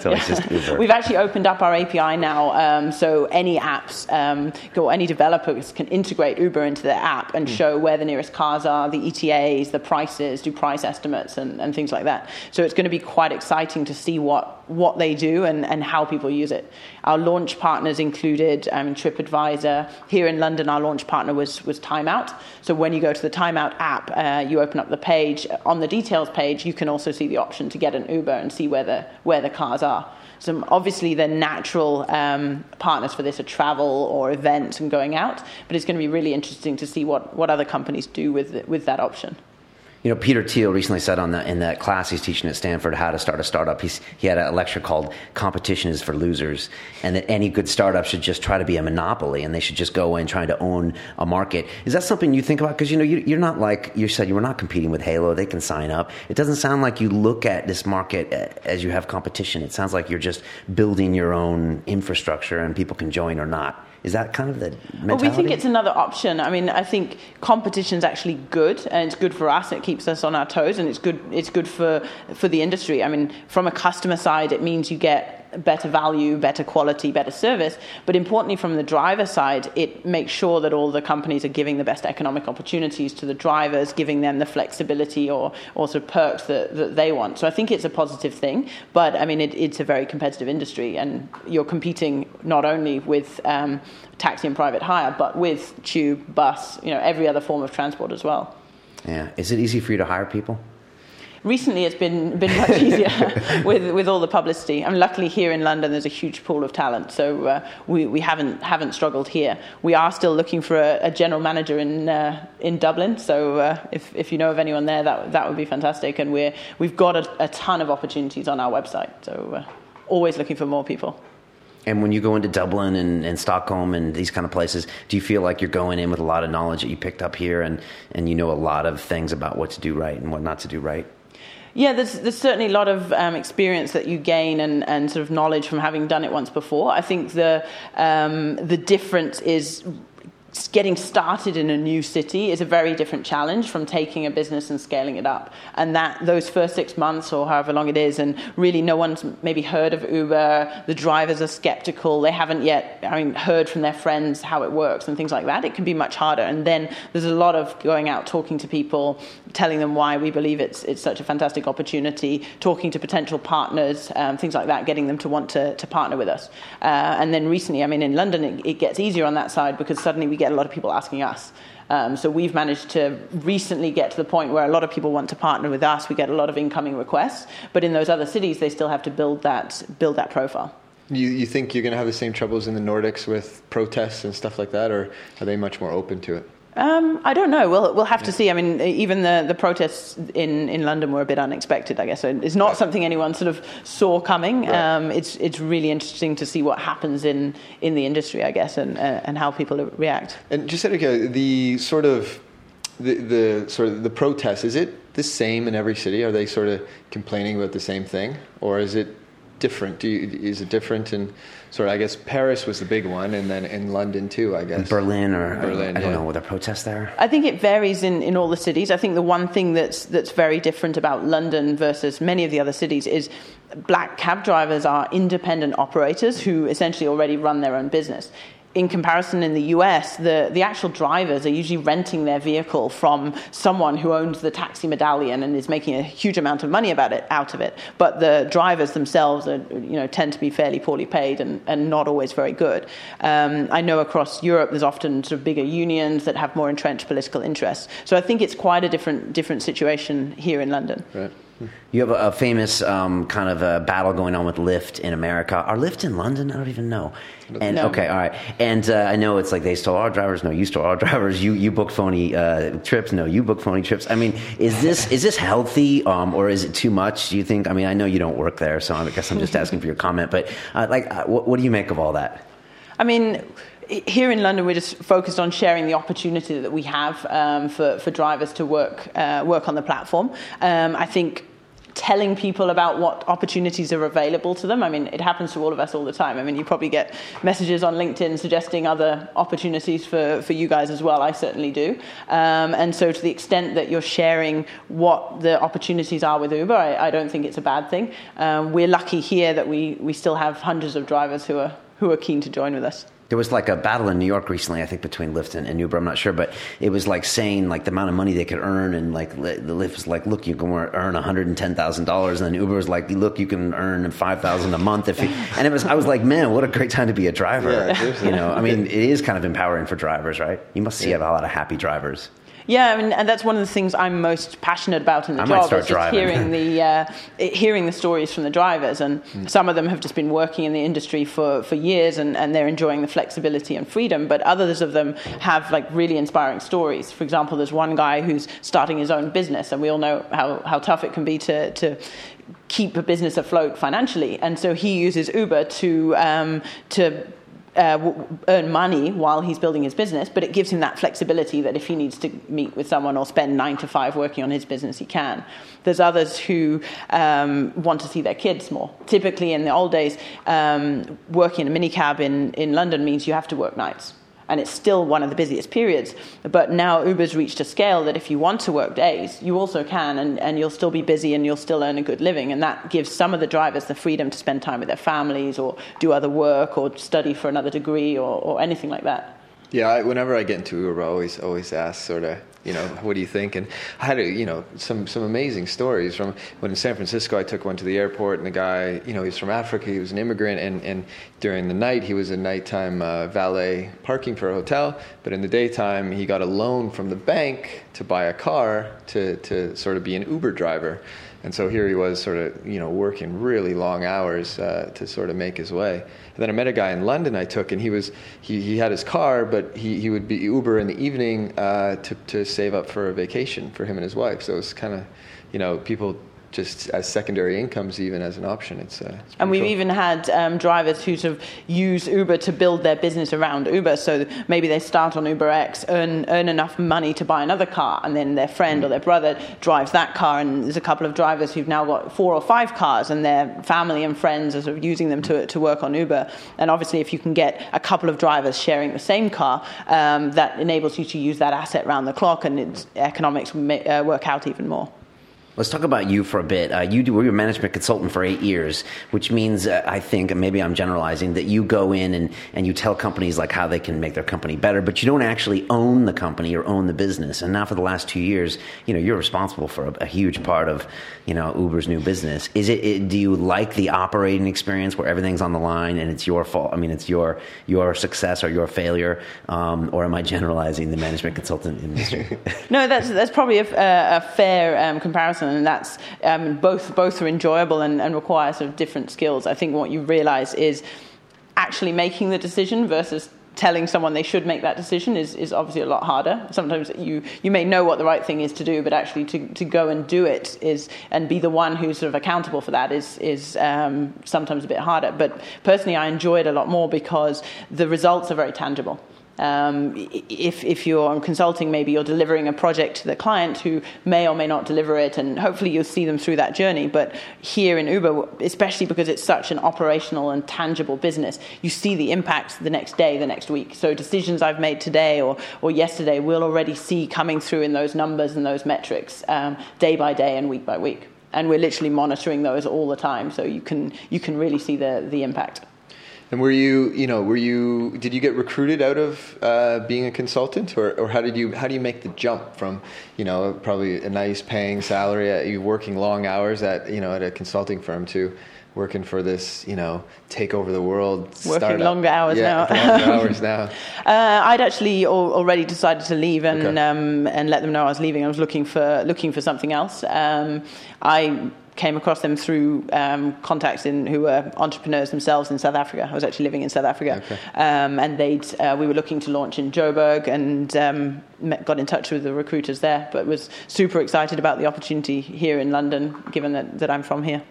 [SPEAKER 1] so
[SPEAKER 3] it's just Uber. We've actually opened up our API now, um, so any apps, um, or any developers can integrate Uber into their app and mm. show where the nearest cars are, the ETAs, the prices, do price estimates, and, and things like that. So it's going to be quite exciting to see what what they do and, and how people use it. Our launch partners included um, TripAdvisor. Here in London, our launch partner was, was Timeout. So when you go to the Timeout app, uh, you open up the page. On the details page, you can also see the option to get an Uber and see where the, where the cars are. So obviously, the natural um, partners for this are travel or events and going out, but it's going to be really interesting to see what, what other companies do with, with that option.
[SPEAKER 1] You know, Peter Thiel recently said on the, in that class he's teaching at Stanford how to start a startup. He's, he had a lecture called "Competition is for Losers," and that any good startup should just try to be a monopoly, and they should just go in trying to own a market. Is that something you think about? Because you know, you, are not like you said you were not competing with Hailo. They can sign up. It doesn't sound like you look at this market as you have competition. It sounds like you're just building your own infrastructure, and people can join or not. Is that kind of the mentality?
[SPEAKER 3] Well, we think it's another option. I mean, I think competition is actually good, and it's good for us. It keeps us on our toes, and it's good. It's good for for the industry. I mean, from a customer side, it means you get better value, better quality, better service. But importantly, from the driver side, it makes sure that all the companies are giving the best economic opportunities to the drivers, giving them the flexibility or also perks that, that they want. So I think it's a positive thing. But I mean, it, it's a very competitive industry, and you're competing not only with um, taxi and private hire, but with tube, bus, you know, every other form of transport as well.
[SPEAKER 1] Yeah. Is it easy for you to hire people?
[SPEAKER 3] Recently it's been been much easier with with all the publicity. Mean, luckily here in London there's a huge pool of talent, so uh, we we haven't haven't struggled here. We are still looking for a, a general manager in uh, in Dublin, so uh, if if you know of anyone there, that that would be fantastic. And we're we've got a, a ton of opportunities on our website, so uh, always looking for more people.
[SPEAKER 1] And when you go into Dublin and, and, Stockholm and these kind of places, do you feel like you're going in with a lot of knowledge that you picked up here and, and you know a lot of things about what to do right and what not to do right?
[SPEAKER 3] Yeah, there's, there's certainly a lot of um, experience that you gain and, and sort of knowledge from having done it once before. I think the, um, the difference is getting started in a new city is a very different challenge from taking a business and scaling it up. And that those first six months or however long it is, and really no one's maybe heard of Uber. The drivers are skeptical. They haven't yet, I mean, heard from their friends how it works and things like that. It can be much harder. And then there's a lot of going out, talking to people, telling them why we believe it's it's such a fantastic opportunity, talking to potential partners, um, things like that, getting them to want to to partner with us. Uh, and then recently, I mean, in London, it, it gets easier on that side because suddenly we get a lot of people asking us. Um, so we've managed to recently get to the point where a lot of people want to partner with us. We get a lot of incoming requests, but in those other cities, they still have to build that build that profile.
[SPEAKER 2] You, you think you're going to have the same troubles in the Nordics with protests and stuff like that, or are they much more open to it?
[SPEAKER 3] Um, I don't know. We'll we'll have yeah. to see. I mean, even the, the protests in, in London were a bit unexpected. I guess it's not right. something anyone sort of saw coming. Right. Um, it's it's really interesting to see what happens in, in the industry, I guess, and uh, and how people react.
[SPEAKER 2] And just okay, the sort of the, the sort of the protests is it the same in every city? Are they sort of complaining about the same thing, or is it different? Do you, is it different in sort of? I guess Paris was the big one, and then in London too. I guess
[SPEAKER 1] Berlin or Berlin. I, I don't yeah. know. Were there protests there?
[SPEAKER 3] I think it varies in, in all the cities. I think the one thing that's that's very different about London versus many of the other cities is black cab drivers are independent operators who essentially already run their own business in comparison in the US, the, the actual drivers are usually renting their vehicle from someone who owns the taxi medallion and is making a huge amount of money about it out of it. But the drivers themselves are, you know, tend to be fairly poorly paid and, and not always very good. Um, I know across Europe there's often sort of bigger unions that have more entrenched political interests. So I think it's quite a different different situation here in London.
[SPEAKER 2] Right.
[SPEAKER 1] You have a, a famous um, kind of a battle going on with Lyft in America. Are Lyft in London? I don't even know. And
[SPEAKER 3] no.
[SPEAKER 1] okay, all right. And uh, I know it's like they stole our drivers. No, you stole our drivers. You you booked phony uh, trips. No, you booked phony trips. I mean, is this is this healthy um, or is it too much? Do you think? I mean, I know you don't work there, so I guess I'm just asking for your comment. But uh, like, uh, what, what do you make of all that?
[SPEAKER 3] I mean here in London, we're just focused on sharing the opportunity that we have um, for, for drivers to work uh, work on the platform. Um, I think telling people about what opportunities are available to them. I mean, it happens to all of us all the time. I mean, you probably get messages on LinkedIn suggesting other opportunities for, for you guys as well. I certainly do. Um, and so, to the extent that you're sharing what the opportunities are with Uber, I, I don't think it's a bad thing. Um, we're lucky here that we, we still have hundreds of drivers who are, who are keen to join with us
[SPEAKER 1] there was like a battle in New York recently, I think, between Lyft and, and, Uber. I'm not sure, but it was like saying like the amount of money they could earn, and like the Lyft was like, look, you can earn 110 thousand dollars, and then Uber was like, look, you can earn five thousand a month if you. And it was, I was like, man, what a great time to be a driver. Yeah, you know, I mean, it is kind of empowering for drivers, right? You must see yeah. a lot of happy drivers.
[SPEAKER 3] Yeah, I mean, and that's one of the things I'm most passionate about in the
[SPEAKER 1] I
[SPEAKER 3] job
[SPEAKER 1] is
[SPEAKER 3] hearing the uh, hearing the stories from the drivers, and mm. some of them have just been working in the industry for, for years, and, and they're enjoying the flexibility and freedom. But others of them have like really inspiring stories. For example, there's one guy who's starting his own business, and we all know how, how tough it can be to to keep a business afloat financially, and so he uses Uber to um, to uh, earn money while he's building his business, but it gives him that flexibility that if he needs to meet with someone or spend nine to five working on his business, he can. There's others who um, want to see their kids more. Typically, in the old days, um, working in a minicab in, in London means you have to work nights and it's still one of the busiest periods. But now Uber's reached a scale that if you want to work days, you also can, and, and you'll still be busy and you'll still earn a good living. And that gives some of the drivers the freedom to spend time with their families or do other work or study for another degree or, or anything like that.
[SPEAKER 2] Yeah, I, whenever I get into Uber, I always always ask sort of you know, what do you think? And I had, a, you know, some, some amazing stories from when in San Francisco, I took one to the airport and the guy, you know, he's from Africa, he was an immigrant, and, and during the night, he was a nighttime uh, valet parking for a hotel, but in the daytime, he got a loan from the bank to buy a car to, to sort of be an Uber driver. And so here he was, sort of, you know, working really long hours uh, to sort of make his way. And then I met a guy in London I took, and he was he, he had his car, but he, he would be Uber in the evening uh, to to save up for a vacation for him and his wife. So it was kind of, you know, people just as secondary incomes even as an option. It's, uh, it's
[SPEAKER 3] and we've
[SPEAKER 2] cool.
[SPEAKER 3] even had um, drivers who sort of use Uber to build their business around Uber. So maybe they start on Uber X, earn earn enough money to buy another car, and then their friend or their brother drives that car. And there's a couple of drivers who've now got four or five cars, and their family and friends are sort of using them to to work on Uber. And obviously, if you can get a couple of drivers sharing the same car, um, that enables you to use that asset round the clock, and its economics may, uh, work out even more.
[SPEAKER 1] Let's talk about you for a bit. Uh, you do, were a management consultant for eight years, which means uh, I think, and maybe I'm generalizing, that you go in and, and you tell companies like how they can make their company better, but you don't actually own the company or own the business. And now for the last two years, you know, you're responsible for a, a huge part of, you know, Uber's new business. Is it, it, do you like the operating experience where everything's on the line and it's your fault? I mean, it's your, your success or your failure, um, or am I generalizing the management consultant industry?
[SPEAKER 3] no, that's, that's probably a, a fair um, comparison and that's um, both both are enjoyable and, and require sort of different skills. I think what you realise is actually making the decision versus telling someone they should make that decision is, is obviously a lot harder. Sometimes you, you may know what the right thing is to do, but actually to, to go and do it is and be the one who's sort of accountable for that is is um, sometimes a bit harder. But personally, I enjoy it a lot more because the results are very tangible. Um, if, if you're on consulting, maybe you're delivering a project to the client who may or may not deliver it, and hopefully you'll see them through that journey. But here in Uber, especially because it's such an operational and tangible business, you see the impact the next day, the next week. So decisions I've made today or, or yesterday, we'll already see coming through in those numbers and those metrics um, day by day and week by week. And we're literally monitoring those all the time, so you can, you can really see the, the impact.
[SPEAKER 2] And were you, you know, were you? Did you get recruited out of uh, being a consultant, or, or how did you? How do you make the jump from, you know, probably a nice paying salary, at, you working long hours at, you know, at a consulting firm to working for this, you know, take over the world.
[SPEAKER 3] Working
[SPEAKER 2] startup.
[SPEAKER 3] longer hours
[SPEAKER 2] yeah,
[SPEAKER 3] now.
[SPEAKER 2] longer hours now.
[SPEAKER 3] Uh, I'd actually already decided to leave and
[SPEAKER 2] Okay.
[SPEAKER 3] um, and let them know I was leaving. I was looking for looking for something else. Um, I came across them through um, contacts in who were entrepreneurs themselves in South Africa. I was actually living in South Africa,
[SPEAKER 2] Okay.
[SPEAKER 3] um, and they'd uh, we were looking to launch in Joburg and um, met, got in touch with the recruiters there. But was super excited about the opportunity here in London, given that, that I'm from here.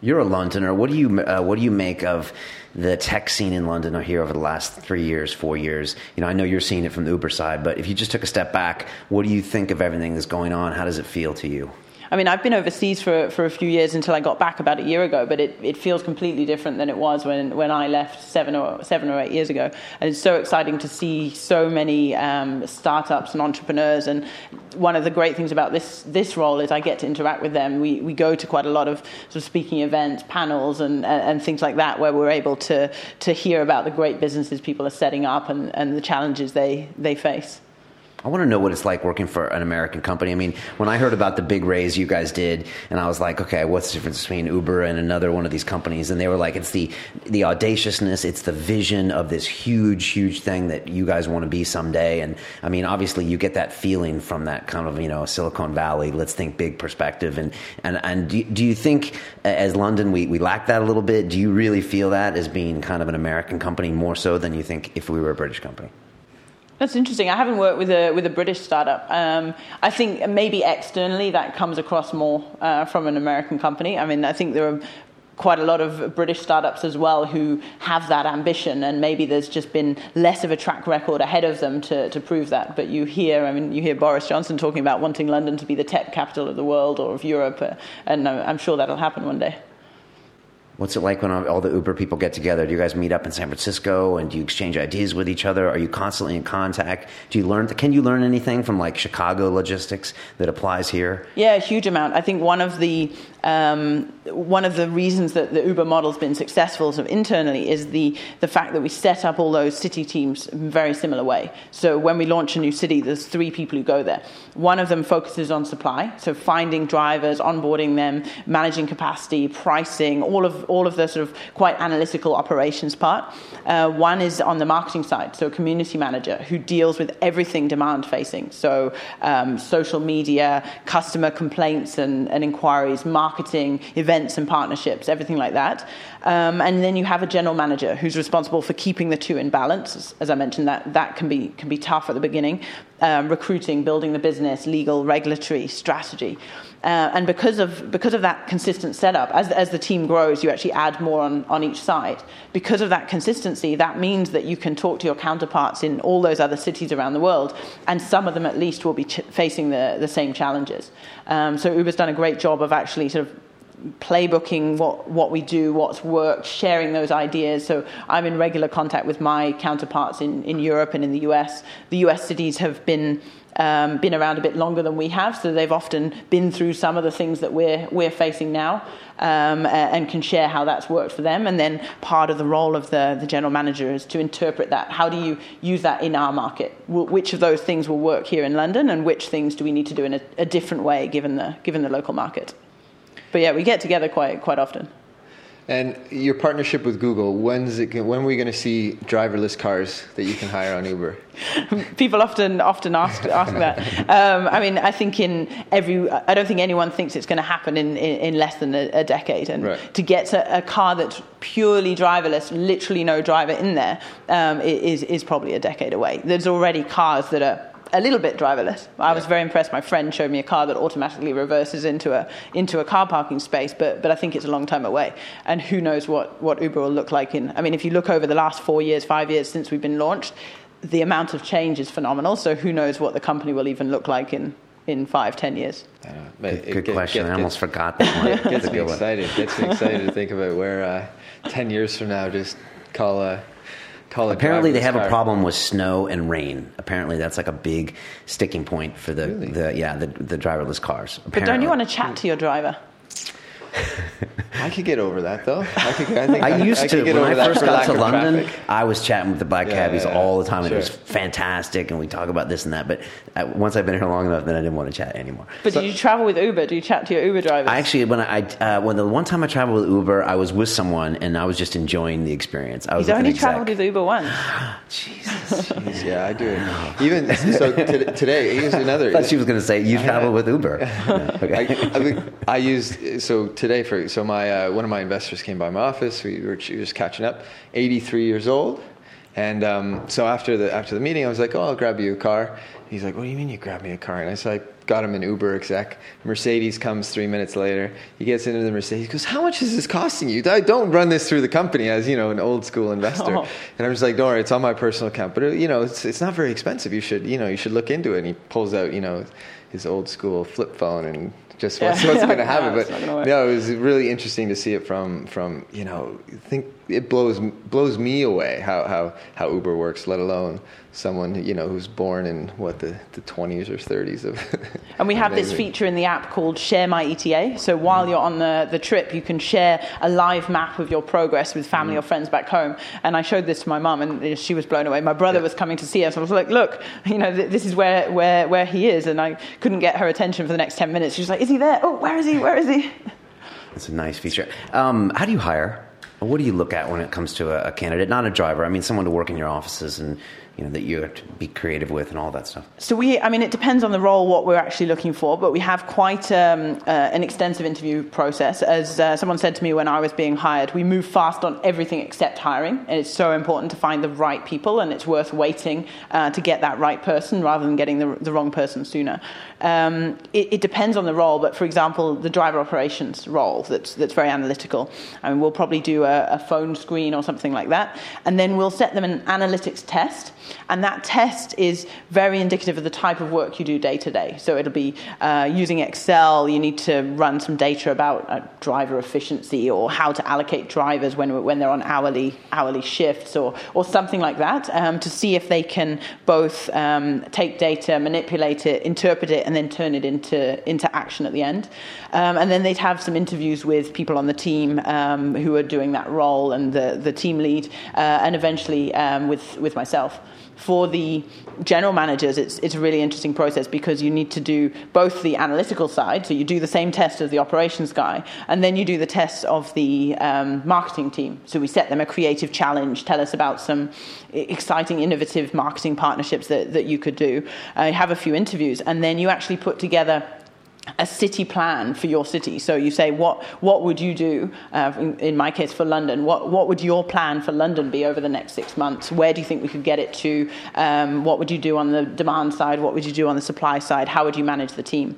[SPEAKER 1] You're a Londoner. What do you uh, what do you make of the tech scene in London here over the last three years, four years? You know, I know you're seeing it from the Uber side, but if you just took a step back, what do you think of everything that's going on? How does it feel to you?
[SPEAKER 3] I mean, I've been overseas for, for a few years until I got back about a year ago, but it, it feels completely different than it was when, when I left seven or, seven or eight years ago. And it's so exciting to see so many um, startups and entrepreneurs. And one of the great things about this, this role is I get to interact with them. We, we go to quite a lot of sort of speaking events, panels, and, and, and things like that, where we're able to, to hear about the great businesses people are setting up and, and the challenges they, they face.
[SPEAKER 1] I want to know what it's like working for an American company. I mean, when I heard about the big raise you guys did, and I was like, okay, what's the difference between Uber and another one of these companies? And they were like, it's the the audaciousness, it's the vision of this huge, huge thing that you guys want to be someday. And I mean, obviously, you get that feeling from that kind of you know Silicon Valley. Let's think big perspective. And and and do, do you think as London we we lack that a little bit? Do you really feel that as being kind of an American company more so than you think if we were a British company?
[SPEAKER 3] That's interesting. I haven't worked with a with a British startup. Um, I think maybe externally that comes across more uh, from an American company. I mean, I think there are quite a lot of British startups as well who have that ambition, and maybe there's just been less of a track record ahead of them to, to prove that. But you hear, I mean, you hear Boris Johnson talking about wanting London to be the tech capital of the world or of Europe, uh, and I'm sure that'll happen one day.
[SPEAKER 1] What's it like when all the Uber people get together? Do you guys meet up in San Francisco and do you exchange ideas with each other? Are you constantly in contact? Do you learn? Can you learn anything from like Chicago logistics that applies here?
[SPEAKER 3] Yeah, a huge amount. I think one of the um, one of the reasons that the Uber model's been successful sort of internally is the the fact that we set up all those city teams in a very similar way. So when we launch a new city, there's three people who go there. One of them focuses on supply, so finding drivers, onboarding them, managing capacity, pricing, all of all of the sort of quite analytical operations part. Uh, one is on the marketing side, so a community manager who deals with everything demand facing, so um, social media, customer complaints and, and, inquiries, marketing, events and partnerships, everything like that. Um, and then you have a general manager who's responsible for keeping the two in balance. As I mentioned, that that can be can be tough at the beginning. Um, recruiting, building the business, legal, regulatory, strategy. Uh, and because of, because of that consistent setup, as, as the team grows, you actually add more on, on each side. Because of that consistency, that means that you can talk to your counterparts in all those other cities around the world, and some of them at least will be ch- facing the, the same challenges. Um, so Uber's done a great job of actually sort of playbooking what, what we do, what's worked, sharing those ideas. So I'm in regular contact with my counterparts in, in Europe and in the US. The US cities have been um, been around a bit longer than we have, so they've often been through some of the things that we're we're facing now, um, and can share how that's worked for them. And then part of the role of the the general manager is to interpret that. How do you use that in our market? Which of those things will work here in London, and which things do we need to do in a, a different way given the given the local market? But yeah, we get together quite quite often.
[SPEAKER 2] And your partnership with Google, when's it, when are we going to see driverless cars that you can hire on Uber?
[SPEAKER 3] People often often ask ask that. Um, I mean, I think in every, I don't think anyone thinks it's going to happen in, in, in less than a, a decade. And right. to get a, a, car that's purely driverless, literally no driver in there, um, is is probably a decade away. There's already cars that are a little bit driverless. I was very impressed. My friend showed me a car that automatically reverses into a into a car parking space, but but I think it's a long time away. And who knows what what Uber will look like in? I mean, if you look over the last four years, five years since we've been launched, the amount of change is phenomenal. So who knows what the company will even look like in in five, ten years?
[SPEAKER 1] Uh, good, good get, question. Get, I almost forgot that one.
[SPEAKER 2] gets me excited. Gets me excited to think about where uh, ten years from now, just call a
[SPEAKER 1] Apparently, they have car. a problem with snow and rain. Apparently, that's like a big sticking point for the, really? the yeah the, the driverless cars. Apparently.
[SPEAKER 3] But don't you want to chat to your driver?
[SPEAKER 2] I could get over that though. I, could, I, think
[SPEAKER 1] I, I used I to when I first got to London. Traffic. I was chatting with the black yeah, cabbies yeah, all the time. Sure. It was fantastic, and we talk about this and that. But I, once I've been here long enough, then I didn't want to chat anymore.
[SPEAKER 3] But so, do you travel with Uber? Do you chat to your Uber drivers?
[SPEAKER 1] I actually, when I uh, when the one time I traveled with Uber, I was with someone, and I was just enjoying the experience. I was
[SPEAKER 3] He's only traveled with Uber once.
[SPEAKER 1] Jesus,
[SPEAKER 2] yeah, I do it. Even so, t- today here's another.
[SPEAKER 1] I thought she was going to say you travel with Uber.
[SPEAKER 2] okay. I, I, I used so today for so my uh, one of my investors came by my office. We were just catching up. 83 years old, and um, so after the after the meeting, I was like, "Oh, I'll grab you a car." He's like, "What do you mean you grab me a car?" And I said, "I got him an Uber exec. Mercedes comes three minutes later. He gets into the Mercedes. He goes, "How much is this costing you?" I don't run this through the company as you know an old school investor. Oh. And I'm just like, "Don't worry, it's on my personal account." But you know, it's it's not very expensive. You should you know you should look into it. And he pulls out you know his old school flip phone and just what's, yeah. what's going to happen. but no, it was really interesting to see it from from you know think it blows blows me away how how how Uber works, let alone someone you know who's born in what the, the 20s or 30s of
[SPEAKER 3] and we have this feature in the app called share my eta so while you're on the, the trip you can share a live map of your progress with family mm. or friends back home. And i showed this to my mum and she was blown away. My brother yeah. was coming to see us and i was like look you know th- this is where, where, where he is. And i couldn't get her attention for the next 10 minutes. She was like is he there? Oh where is he? Where is he?
[SPEAKER 1] It's a nice feature. Um, how do you hire what do you look at when it comes to a, a candidate? Not a driver i mean someone to work in your offices and you know that you have to be creative with and all that stuff.
[SPEAKER 3] So we i mean it depends on the role what we're actually looking for but we have quite um, uh, an extensive interview process. As uh, someone said to me when i was being hired we move fast on everything except hiring and it's so important to find the right people and it's worth waiting uh, to get that right person rather than getting the, the wrong person sooner. Um, it, it, depends on the role but for example the driver operations role that's, that's very analytical. I mean, we'll probably do a, a phone screen or something like that and then we'll set them an analytics test and that test is very indicative of the type of work you do day to day. So it'll be uh, using Excel, you need to run some data about uh, driver efficiency or how to allocate drivers when, when they're on hourly, hourly shifts or, or something like that um, to see if they can both um, take data, manipulate it, interpret it, and then turn it into, into action at the end. Um, and then they'd have some interviews with people on the team um, who are doing that role and the, the team lead, uh, and eventually um, with, with myself. For the general managers, it's, it's a really interesting process because you need to do both the analytical side, so you do the same test as the operations guy, and then you do the test of the um, marketing team. So we set them a creative challenge, tell us about some exciting, innovative marketing partnerships that, that you could do, uh, have a few interviews, and then you actually put together a city plan for your city. So you say, what, what would you do, uh, in, in, my case for London, what, what would your plan for London be over the next six months? Where do you think we could get it to? Um, what would you do on the demand side? What would you do on the supply side? How would you manage the team?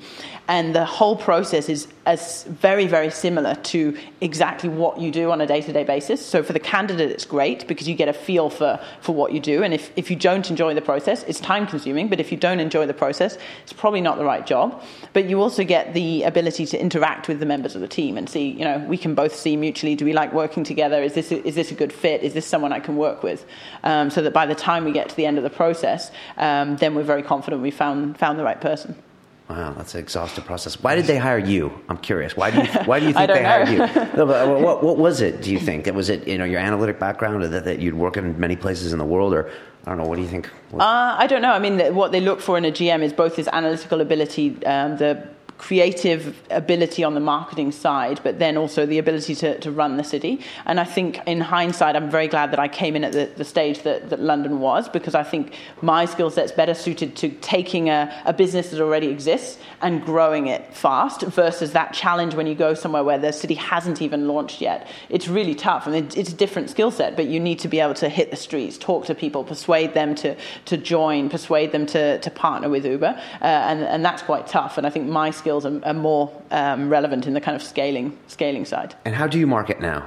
[SPEAKER 3] And the whole process is as very, very similar to exactly what you do on a day to day basis. So for the candidate, it's great because you get a feel for, for what you do. And if, if you don't enjoy the process, it's time consuming. But if you don't enjoy the process, it's probably not the right job. But you also get the ability to interact with the members of the team and see, you know, we can both see mutually do we like working together? Is this a, is this a good fit? Is this someone I can work with? Um, so that by the time we get to the end of the process, um, then we're very confident we found, found the right person.
[SPEAKER 1] Wow, that's an exhaustive process. Why did they hire you? I'm curious. Why do you Why do you think they know. hired you? No, but uh, what, what was it? Do you think That was it you know your analytic background, or that, that you'd work in many places in the world, or I don't know. What do you think?
[SPEAKER 3] Uh, I don't know. I mean, what they look for in a GM is both his analytical ability, um, the creative ability on the marketing side, but then also the ability to, to run the city. And I think in hindsight, I'm very glad that I came in at the, the stage that, that London was, because I think my skill set's better suited to taking a, a business that already exists and growing it fast versus that challenge when you go somewhere where the city hasn't even launched yet. It's really tough. I mean, it's a different skill set, but you need to be able to hit the streets, talk to people, persuade them to, to join, persuade them to, to partner with Uber. Uh, and, and that's quite tough. And I think my skills are, are more um, relevant in the kind of scaling scaling side.
[SPEAKER 1] And how do you market now?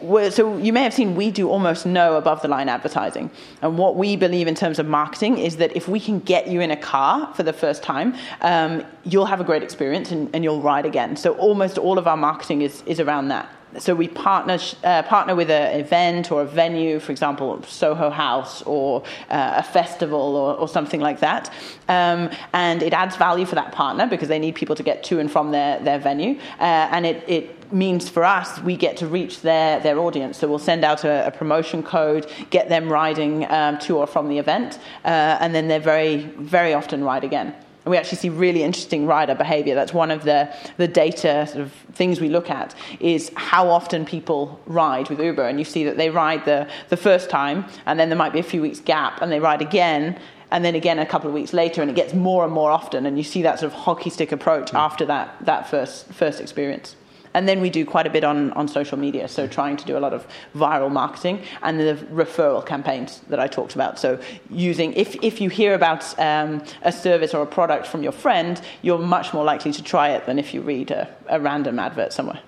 [SPEAKER 3] Well, so you may have seen we do almost no above the line advertising. And what we believe in terms of marketing is that if we can get you in a car for the first time, um, you'll have a great experience and, and, you'll ride again. So almost all of our marketing is, is around that so we partner uh, partner with an event or a venue, for example, Soho House or uh, a festival or, or, something like that, um, and it adds value for that partner because they need people to get to and from their their venue, uh, and it it means for us we get to reach their their audience. So we'll send out a, a promotion code, get them riding um, to or from the event, uh, and then they're very very often ride again. And we actually see really interesting rider behavior. That's one of the, the data sort of things we look at is how often people ride with Uber. And you see that they ride the, the first time, and then there might be a few weeks gap, and they ride again, and then again a couple of weeks later, and it gets more and more often. And you see that sort of hockey stick approach mm. after that, that first, first experience. And then we do quite a bit on, on social media, so trying to do a lot of viral marketing and the referral campaigns that I talked about. So using, if, if you hear about um, a service or a product from your friend, you're much more likely to try it than if you read a, a random advert somewhere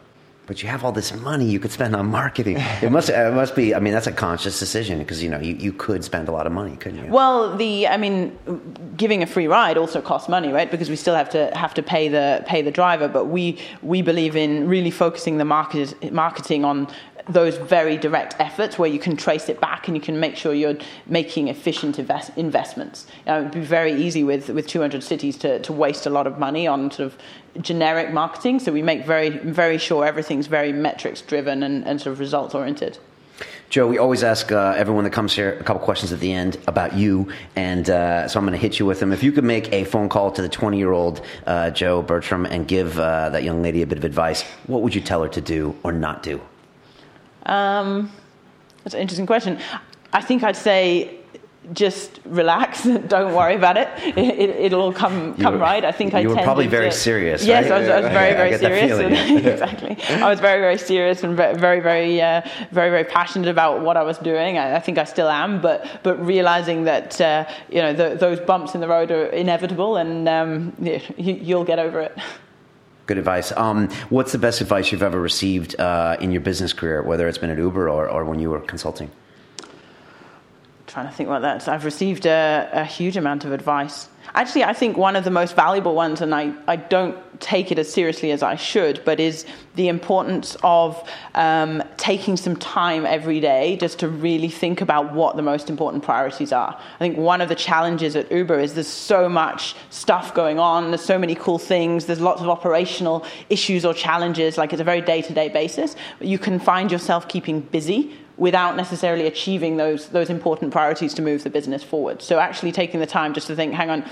[SPEAKER 1] but you have all this money you could spend on marketing. It must, it must be. I mean, that's a conscious decision because you know you, you could spend a lot of money, couldn't you?
[SPEAKER 3] Well, the I mean, giving a free ride also costs money, right? Because we still have to have to pay the pay the driver. But we we believe in really focusing the market marketing on those very direct efforts where you can trace it back and you can make sure you're making efficient invest- investments. It would be very easy with, with 200 cities to, to waste a lot of money on sort of generic marketing. So we make very, very sure everything's very metrics driven and, and sort of results oriented.
[SPEAKER 1] Jo, we always ask uh, everyone that comes here a couple questions at the end about you, and uh, so I'm going to hit you with them. If you could make a phone call to the 20 year old uh, Jo Bertram and give uh, that young lady a bit of advice, what would you tell her to do or not do?
[SPEAKER 3] Um, that's an interesting question. I think I'd say just relax. Don't worry about it. it will it, all come come
[SPEAKER 1] were,
[SPEAKER 3] right. I think
[SPEAKER 1] I.
[SPEAKER 3] You
[SPEAKER 1] were probably very to, serious.
[SPEAKER 3] Yes,
[SPEAKER 1] right?
[SPEAKER 3] I, was, I was, very very serious. And, exactly. I was very very serious and very very uh, very very passionate about what I was doing. I, I, think I still am, but but realizing that uh, you know the, those bumps in the road are inevitable, and um, you, you'll get over it.
[SPEAKER 1] Good advice. Um, what's the best advice you've ever received uh, in your business career, whether it's been at Uber or, or when you were consulting?
[SPEAKER 3] I'm trying to think about that. I've received a, a, huge amount of advice. Actually, I think one of the most valuable ones, and I, I don't take it as seriously as I should, but is the importance of um, taking some time every day just to really think about what the most important priorities are. I think one of the challenges at Uber is there's so much stuff going on, there's so many cool things, there's lots of operational issues or challenges, like it's a very day to day basis. But you can find yourself keeping busy without necessarily achieving those those important priorities to move the business forward. So actually taking the time just to think, hang on,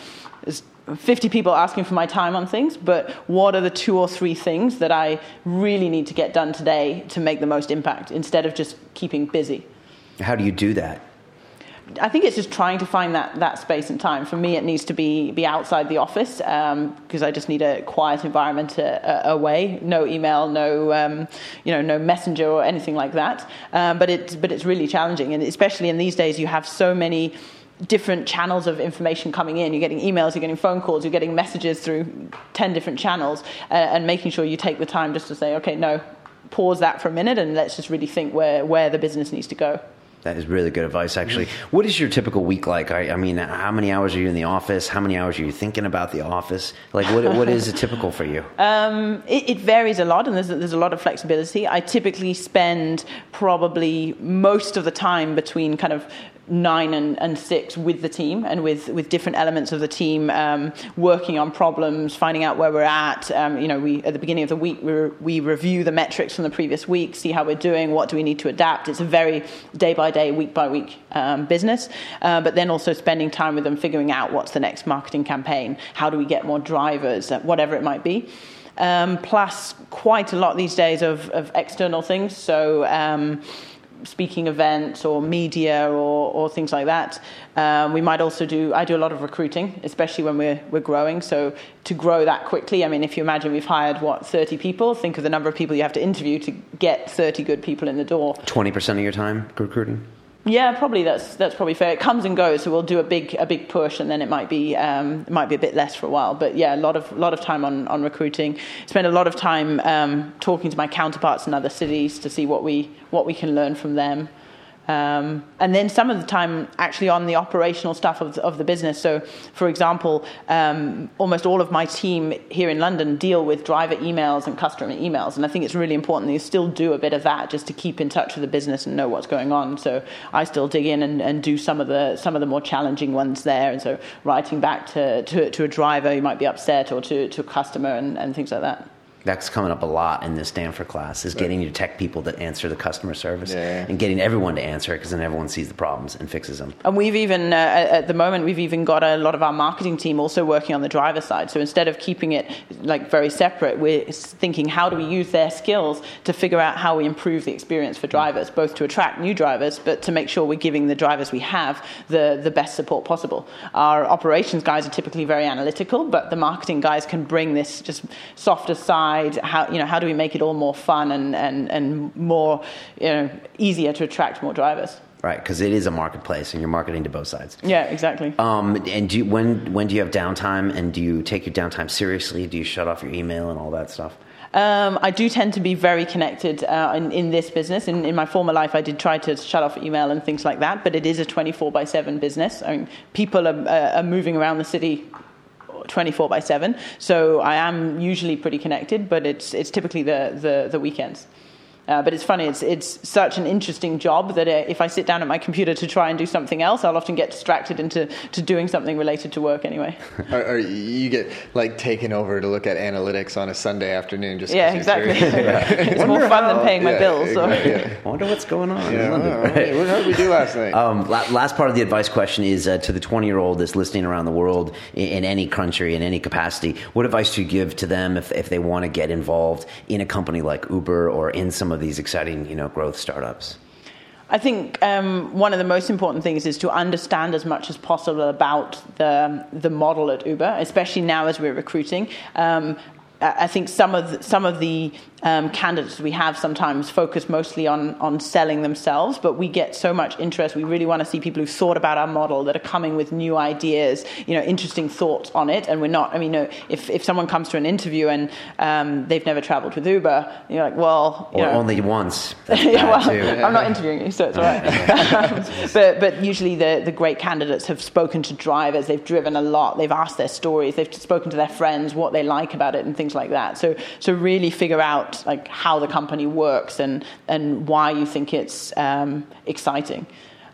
[SPEAKER 3] there's 50 people asking for my time on things, but what are the two or three things that I really need to get done today to make the most impact instead of just keeping busy?
[SPEAKER 1] How do you do that?
[SPEAKER 3] I think it's just trying to find that, that space and time. For me, it needs to be, be outside the office because um, I just need a quiet environment uh, away. No email, no um, you know, no messenger or anything like that. Um, but it's but it's really challenging, and especially in these days, you have so many different channels of information coming in. You're getting emails, you're getting phone calls, you're getting messages through 10 different channels, uh, and making sure you take the time just to say, okay, no, pause that for a minute and let's just really think where, where the business needs to go.
[SPEAKER 1] That is really good advice, actually. What is your typical week like? I, I, mean, how many hours are you in the office? How many hours are you thinking about the office? Like, what, what is it typical for you?
[SPEAKER 3] Um, it, it, varies a lot, and there's, there's a lot of flexibility. I typically spend probably most of the time between kind of nine and, and six with the team and with, with different elements of the team um, working on problems, finding out where we're at. Um, you know, we at the beginning of the week we, re- we review the metrics from the previous week, see how we're doing, what do we need to adapt. It's a very day by day, week by week um, business, uh, but then also spending time with them, figuring out what's the next marketing campaign, how do we get more drivers, uh, whatever it might be. Um, plus, quite a lot these days of, of external things. So um, speaking events or media or, or things like that. Um, we might also do, I do a lot of recruiting, especially when we're, we're growing. So to grow that quickly, I mean, if you imagine we've hired, what, 30 people, think of the number of people you have to interview to get 30 good people in the door.
[SPEAKER 1] 20% of your time recruiting?
[SPEAKER 3] Yeah, probably that's that's probably fair. It comes and goes, so we'll do a big a big push, and then it might be um, it might be a bit less for a while. But yeah, a lot of lot of time on, on recruiting. Spend a lot of time um, talking to my counterparts in other cities to see what we what we can learn from them. Um, and then some of the time actually on the operational stuff of the, of the business. So, for example, um, almost all of my team here in London deal with driver emails and customer emails. And I think it's really important that you still do a bit of that just to keep in touch with the business and know what's going on. So, I still dig in and, and do some of the some of the more challenging ones there. And so, writing back to, to, to a driver who might be upset or to, to a customer and, and things like that
[SPEAKER 1] that's coming up a lot in this Stanford class is getting your tech people to answer the customer service
[SPEAKER 2] yeah.
[SPEAKER 1] and getting everyone to answer it because then everyone sees the problems and fixes them.
[SPEAKER 3] And we've even uh, at the moment we've even got a lot of our marketing team also working on the driver side. So instead of keeping it like very separate, we're thinking how do we use their skills to figure out how we improve the experience for drivers, both to attract new drivers, but to make sure we're giving the drivers we have the the best support possible. Our operations guys are typically very analytical, but the marketing guys can bring this just softer side how, you know, how do we make it all more fun and, and, and more you know, easier to attract more drivers?
[SPEAKER 1] Right, because it is a marketplace, and you're marketing to both sides.
[SPEAKER 3] Yeah, exactly.
[SPEAKER 1] Um, and do you, when when do you have downtime, and do you take your downtime seriously? Do you shut off your email and all that stuff?
[SPEAKER 3] Um, I do tend to be very connected uh, in, in, this business. In, in, my former life, I did try to shut off email and things like that, but it is a 24 by 7 business. I mean, people are, uh, are moving around the city 24 by 7. So I am usually pretty connected, but it's, it's typically the, the, the weekends. Uh, but it's funny, it's, it's such an interesting job that uh, if I sit down at my computer to try and do something else, I'll often get distracted into to doing something related to work anyway.
[SPEAKER 2] or, or, you get like taken over to look at analytics on a Sunday afternoon just
[SPEAKER 3] Yeah, exactly. yeah. It's more fun how, than paying yeah, my bills. So.
[SPEAKER 1] Yeah. I wonder what's going on.
[SPEAKER 2] Yeah, what did we do last night?
[SPEAKER 1] Um, last part of the advice question is uh, to the 20 year old that's listening around the world in, in, any country, in any capacity. What advice do you give to them if, if they want to get involved in a company like Uber or in some of these exciting, you know, growth startups?
[SPEAKER 3] I think um, one of the most important things is to understand as much as possible about the the model at Uber, especially now as we're recruiting. Um, I think some of the, some of the um, candidates we have sometimes focus mostly on on selling themselves, but we get so much interest. We really want to see people who've thought about our model that are coming with new ideas, you know, interesting thoughts on it. And we're not. I mean, you know, if if someone comes to an interview and um, they've never travelled with Uber, you're like, well,
[SPEAKER 1] or
[SPEAKER 3] know,
[SPEAKER 1] only once.
[SPEAKER 3] yeah, well, I'm not interviewing you, so it's all right. but but usually the the great candidates have spoken to drivers. They've driven a lot. They've asked their stories. They've spoken to their friends, what they like about it, and things like that. So so really figure out like how the company works and and why you think it's um, exciting.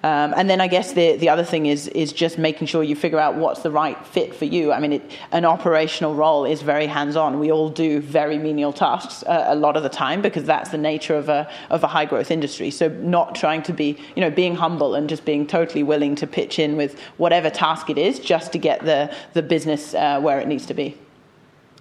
[SPEAKER 3] Um, and then I guess the, the other thing is, is just making sure you figure out what's the right fit for you. I mean, it, an operational role is very hands on. We all do very menial tasks uh, a lot of the time because that's the nature of a, of a high growth industry. So, not trying to be, you know, being humble and just being totally willing to pitch in with whatever task it is just to get the, the business uh, where it needs to be.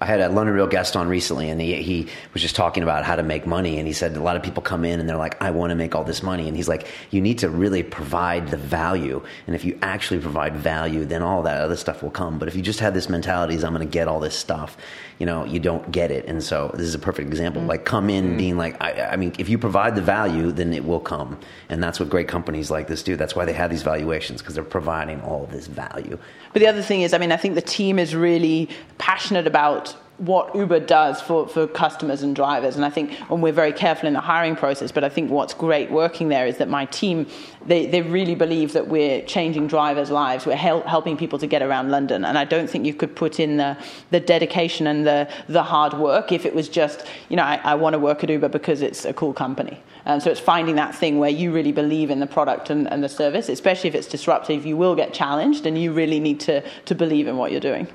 [SPEAKER 1] I had a London Real guest on recently, and he, he was just talking about how to make money. And he said a lot of people come in and they're like, I want to make all this money. And he's like, you need to really provide the value. And if you actually provide value, then all that other stuff will come. But if you just have this mentality, is I'm going to get all this stuff, you know, you don't get it. And so this is a perfect example. Mm-hmm. Like, come in mm-hmm. being like, I, I, mean, if you provide the value, then it will come. And that's what great companies like this do. That's why they have these valuations because they're providing all this value.
[SPEAKER 3] But the other thing is, I mean, I think the team is really passionate about what Uber does for, for customers and drivers. And I think, and we're very careful in the hiring process, but I think what's great working there is that my team, they, they really believe that we're changing drivers' lives. We're hel- helping people to get around London. And I don't think you could put in the, the dedication and the, the hard work if it was just, you know, I, I want to work at Uber because it's a cool company. And so it's finding that thing where you really believe in the product and, and the service, especially if it's disruptive. You will get challenged and you really need to, to believe in what you're doing.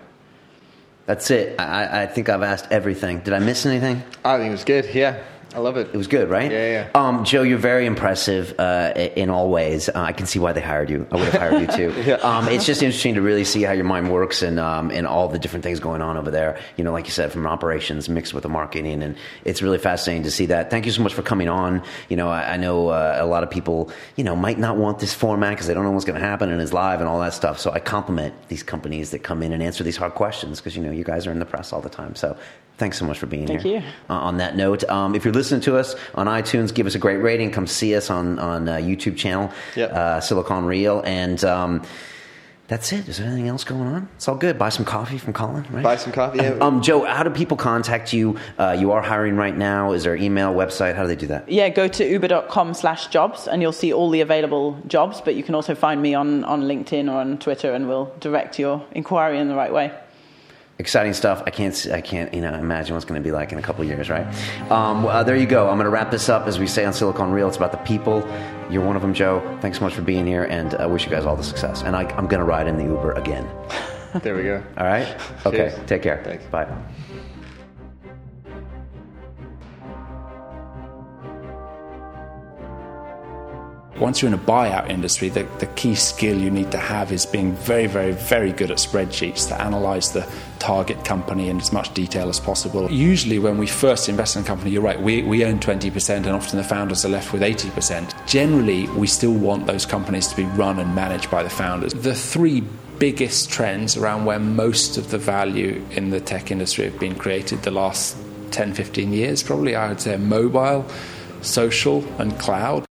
[SPEAKER 1] That's it. I, I think I've asked everything. Did I miss anything?
[SPEAKER 2] I think it was good. Yeah. I love it.
[SPEAKER 1] It was good, right?
[SPEAKER 2] Yeah, yeah.
[SPEAKER 1] Um, Jo, you're very impressive uh, in all ways. Uh, I can see why they hired you. I would have hired you too. yeah. um, it's just interesting to really see how your mind works and um, and all the different things going on over there. You know, like you said, from operations mixed with the marketing, and it's really fascinating to see that. Thank you so much for coming on. You know, I, I know uh, a lot of people, you know, might not want this format because they don't know what's going to happen and it's live and all that stuff. So I compliment these companies that come in and answer these hard questions because you know you guys are in the press all the time. So Thanks so much for being
[SPEAKER 3] Thank
[SPEAKER 1] here.
[SPEAKER 3] Thank
[SPEAKER 1] you. Uh, on that note, um, if you're listening to us on iTunes, give us a great rating. Come see us on on uh, YouTube channel,
[SPEAKER 2] yep.
[SPEAKER 1] uh, Silicon Real, and. Um, that's it. Is there anything else going on? It's all good. Buy some coffee from Colin, right?
[SPEAKER 2] Buy some coffee. Yeah.
[SPEAKER 1] Um, Jo, how do people contact you? Uh, you are hiring right now. Is there email, website? How do they do that?
[SPEAKER 3] Yeah, go to uber.com slash jobs and you'll see all the available jobs, but you can also find me on, on LinkedIn or on Twitter and we'll direct your inquiry in the right way
[SPEAKER 1] exciting stuff. I can't, I can't, you know, imagine what's going to be like in a couple years, right? Um, uh, there you go. I'm going to wrap this up as we say on Silicon Real. It's about the people. You're one of them, Jo. Thanks so much for being here, and I uh, wish you guys all the success. And I, am going to ride in the Uber again.
[SPEAKER 2] there we go.
[SPEAKER 1] All right. Okay.
[SPEAKER 2] Cheers.
[SPEAKER 1] Take care.
[SPEAKER 2] Thanks.
[SPEAKER 1] Bye.
[SPEAKER 4] Once you're in a buyout industry, the, the key skill you need to have is being very, very, very good at spreadsheets to analyze the target company in as much detail as possible. Usually, when we first invest in a company, you're right, we, we own 20%, and often the founders are left with 80%. Generally, we still want those companies to be run and managed by the founders. The three biggest trends around where most of the value in the tech industry have been created the last 10, 15 years, probably I would say mobile, social, and cloud.